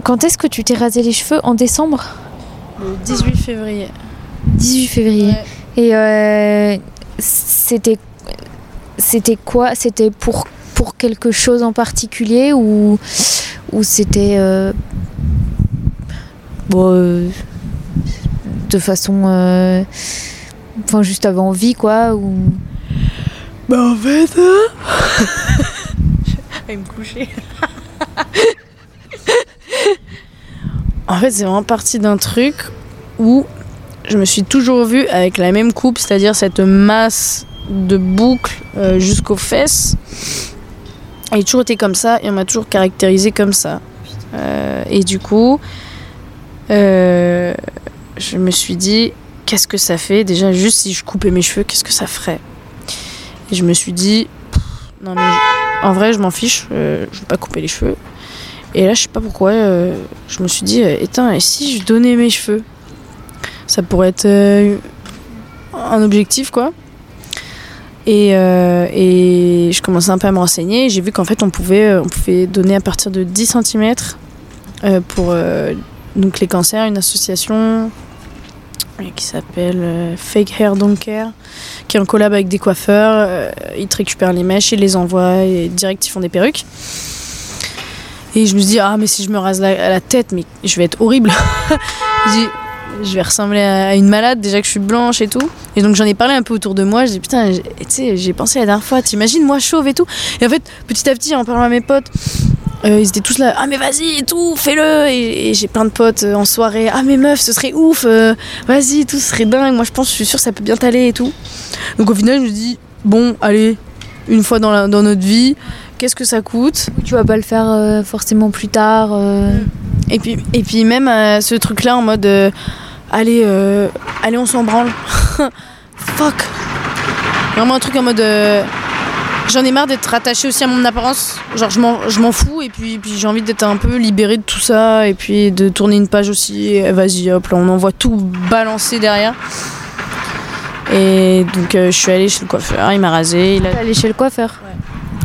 quand est-ce que tu t'es rasé les cheveux En décembre Le 18 février. 18 février. Et euh, c'était c'était quoi? C'était pour pour quelque chose en particulier ou ou c'était euh, bon, euh, de façon euh, enfin juste avant envie quoi ou Bah en fait. hein. Je vais me coucher. en fait, c'est vraiment parti d'un truc où je me suis toujours vue avec la même coupe, c'est-à-dire cette masse de boucles euh, jusqu'aux fesses. Et toujours été comme ça et on m'a toujours caractérisé comme ça. Euh, et du coup, euh, je me suis dit, qu'est-ce que ça fait? Déjà, juste si je coupais mes cheveux, qu'est-ce que ça ferait? Et je me suis dit, non en vrai, je m'en fiche, je veux pas couper les cheveux. Et là, je sais pas pourquoi, euh, je me suis dit, euh, Éteins, et si je donnais mes cheveux Ça pourrait être euh, un objectif, quoi. Et, et je commençais un peu à me renseigner. et J'ai vu qu'en fait, on pouvait, on pouvait donner à partir de 10 cm pour donc les cancers, une association qui s'appelle Fake Hair Don't Care, qui est en collab avec des coiffeurs. Ils te récupèrent les mèches, ils les envoient et direct ils font des perruques. Et je me dit, ah, mais si je me rase la, la tête, mais je vais être horrible. je dis, je vais ressembler à une malade, déjà que je suis blanche et tout. Et donc j'en ai parlé un peu autour de moi. Je dis, putain, tu sais, j'ai pensé la dernière fois, t'imagines moi chauve et tout. Et en fait, petit à petit, en parlant à mes potes, euh, ils étaient tous là, ah mais vas-y et tout, fais-le. Et, j'ai plein de potes euh, en soirée, ah mais meuf, ce serait ouf, euh, vas-y, tout, ce serait dingue. Moi je pense, je suis sûre, ça peut bien t'aller et tout. Donc au final, je me dis, bon, allez, une fois dans, dans notre vie, qu'est-ce que ça coûte? Tu vas pas le faire euh, forcément plus tard euh, Et puis, et puis même euh, ce truc-là en mode, allez, allez, on s'en branle. Fuck. Vraiment un truc en mode, j'en ai marre d'être attachée aussi à mon apparence. Genre je m'en, fous et puis, puis j'ai envie d'être un peu libérée de tout ça et puis de tourner une page aussi. Vas-y, hop, là on envoie tout balancer derrière. Et donc euh, je suis allée chez le coiffeur, il m'a rasé, il a T'es allé chez le coiffeur?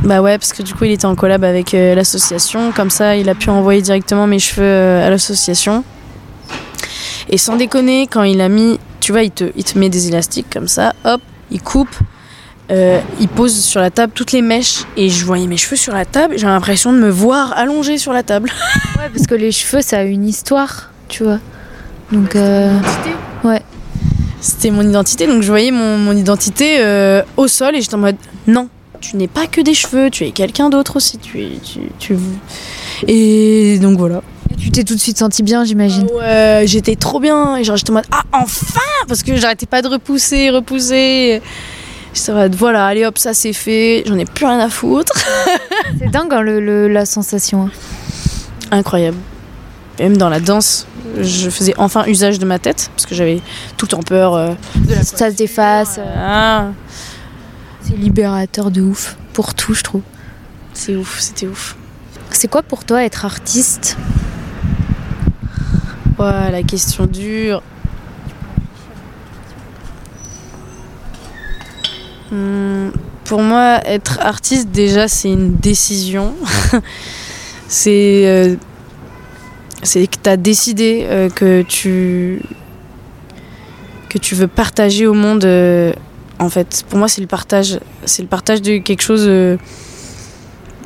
Bah ouais, parce que du coup, il était en collab avec euh, l'association. Comme ça, il a pu envoyer directement mes cheveux euh, à l'association. Et sans déconner, quand il a mis, tu vois, il te, il te met des élastiques comme ça, hop, il coupe, euh, il pose sur la table toutes les mèches. Et je voyais mes cheveux sur la table, j'ai l'impression de me voir allongée sur la table. Ouais, parce que les cheveux, ça a une histoire, tu vois. Donc, euh, ouais. C'était mon identité, donc je voyais mon, mon identité euh, au sol et j'étais en mode non, tu n'es pas que des cheveux, tu es quelqu'un d'autre aussi. Tu es, tu, tu... Et donc voilà. Tu t'es tout de suite senti bien, j'imagine. Ouais, j'étais trop bien. Et genre, j'étais en mode, ah, enfin Parce que j'arrêtais pas de repousser, repousser. J'étais en mode, voilà, allez hop, ça c'est fait. J'en ai plus rien à foutre. C'est dingue, hein, le, le- la sensation. hein. Incroyable. même dans la danse, je faisais enfin usage de ma tête parce que j'avais tout le temps peur euh, de la ça se déface. Ah. C'est libérateur de ouf pour tout, je trouve. C'est ouf, c'était ouf. C'est quoi pour toi être artiste? Ouais, la question dure. Hmm, pour moi, être artiste, déjà, c'est une décision. c'est euh, c'est que tu as décidé euh, que tu que tu veux partager au monde euh, en fait pour moi c'est le partage c'est le partage de quelque chose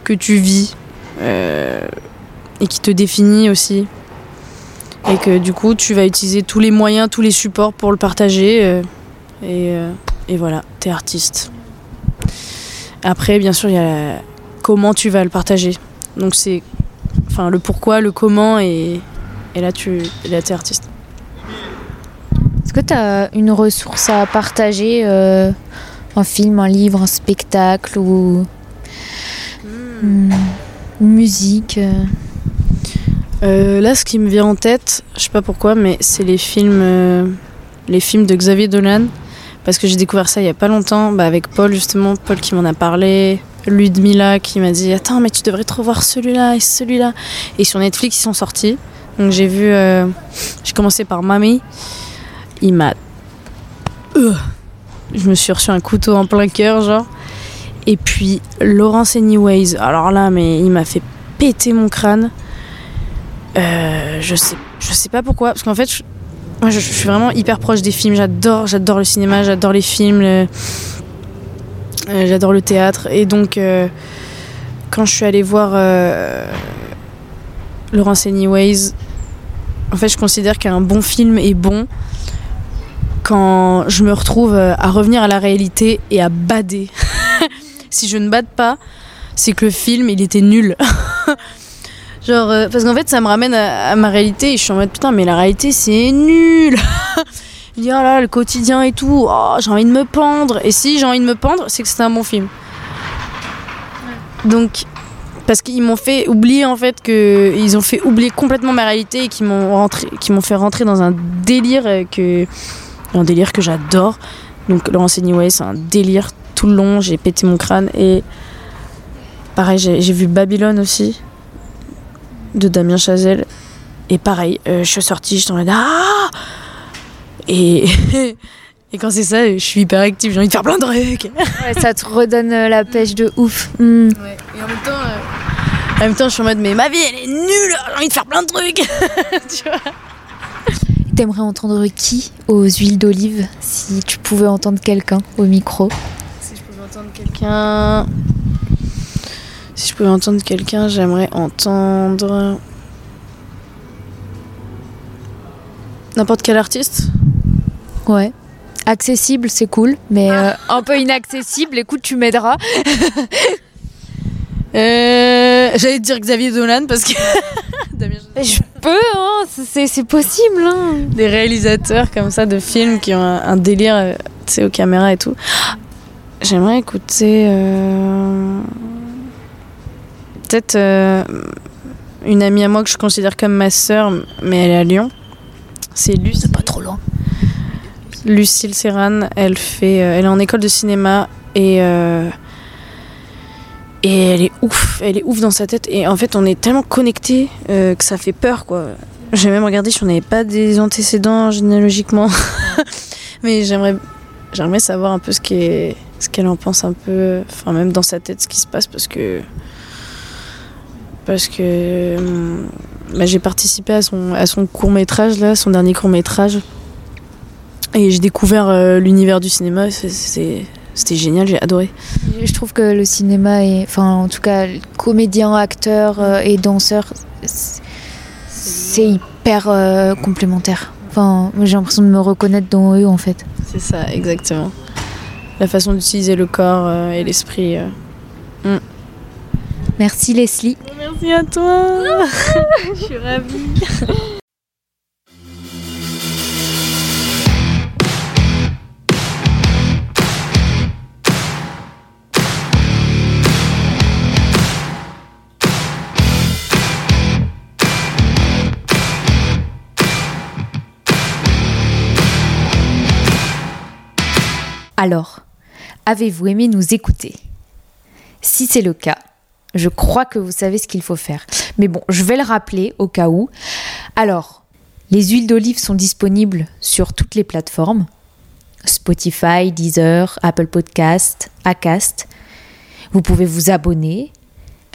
que tu vis et qui te définit aussi et que du coup tu vas utiliser tous les moyens tous les supports pour le partager et, et voilà t'es artiste après, bien sûr, il y a comment tu vas le partager. Donc c'est enfin le pourquoi, le comment et, et là tu là, es artiste. Que tu as une ressource à partager euh, Un film, un livre, un spectacle ou hmm. une musique euh? Euh, Là, ce qui me vient en tête, je sais pas pourquoi, mais c'est les films, les films de Xavier Dolan parce que j'ai découvert ça il y a pas longtemps bah, avec Paul justement, Paul qui m'en a parlé, Ludmilla qui m'a dit attends mais tu devrais trop voir celui-là et celui-là et sur Netflix ils sont sortis donc j'ai vu euh, j'ai commencé par Mamie il m'a euh, je me suis reçu un couteau en plein cœur genre. Et puis Laurence Anyways. Alors là mais il m'a fait péter mon crâne. Euh, je sais je sais pas pourquoi parce qu'en fait moi, je, suis vraiment hyper proche des films. J'adore, j'adore le cinéma, j'adore les films, euh, j'adore le théâtre. Et donc, quand je suis allée voir Laurence Anyways, en fait, je considère qu'un bon film est bon quand je me retrouve à revenir à la réalité et à bader. si je ne bade pas, c'est que le film, il était nul. Genre, euh, parce qu'en fait, ça me ramène à, ma réalité et je suis en mode putain, mais la réalité, c'est nul. Il dit, oh là, le quotidien et tout, oh, j'ai envie de me pendre. Et si j'ai envie de me pendre, c'est que c'est un bon film. Donc, parce qu'ils m'ont fait oublier en fait que ils ont fait oublier complètement ma réalité et qu'ils m'ont m'ont fait rentrer dans un délire que un délire que j'adore. Donc Laurence Anyway, c'est un délire tout le long. J'ai pété mon crâne et pareil, j'ai vu Babylone aussi de Damien Chazelle. Et pareil, euh, je suis sortie, je en mode Ah Et. Et quand c'est ça, je suis hyper active, j'ai envie de faire plein de trucs. ça te redonne euh, la pêche de ouf. Hmm. Et en même temps, euh, en même temps, je suis en mode mais ma vie elle est nulle, j'ai envie de faire plein de trucs. tu vois T'aimerais entendre qui aux huiles d'olive si tu pouvais entendre quelqu'un au micro? Si je pouvais entendre quelqu'un, si je pouvais entendre quelqu'un, j'aimerais entendre. N'importe quel artiste Ouais. Accessible, c'est cool, mais euh, un peu inaccessible. Écoute, tu m'aideras. Euh, j'allais te dire Xavier Dolan parce que. je peux, hein, c'est possible. Hein. Des réalisateurs comme ça de films qui ont un, délire, euh, tu sais, aux caméras et tout. J'aimerais écouter peut-être euh, une amie à moi que je considère comme ma sœur, mais elle est à Lyon. C'est Lucille. C'est pas trop loin. Lucille Serran, elle fait, euh, elle est en école de cinéma et euh, et elle est ouf, elle est ouf dans sa tête. Et en fait, on est tellement connectés que ça fait peur, quoi. J'ai même regardé si on n'avait pas des antécédents généalogiquement. Mais j'aimerais, j'aimerais savoir un peu ce qu'elle, en pense un peu, enfin même dans sa tête, ce qui se passe, parce que parce que euh, bah, j'ai participé à son, à son court métrage, là, son dernier court métrage. Et j'ai découvert euh, l'univers du cinéma, c'était génial, j'ai adoré. Je trouve que le cinéma, est, enfin en tout cas, comédien, acteur euh, et danseur, c'est hyper complémentaire. Enfin, j'ai l'impression de me reconnaître dans eux en fait. C'est ça, exactement. La façon d'utiliser le corps et l'esprit. Mm. Merci Leslie. Merci à toi. Je suis ravie. Alors, avez-vous aimé nous écouter? Si c'est le cas, je crois que vous savez ce qu'il faut faire. Mais bon, je vais le rappeler au cas où. Alors, les huiles d'olive sont disponibles sur toutes les plateformes. Spotify, Deezer, Apple Podcast, Acast. Vous pouvez vous abonner,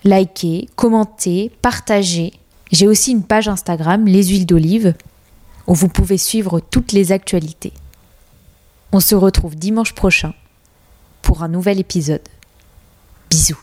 liker, commenter, partager. J'ai aussi une page Instagram, les huiles d'olive, où vous pouvez suivre toutes les actualités. On se retrouve dimanche prochain pour un nouvel épisode. Bisous.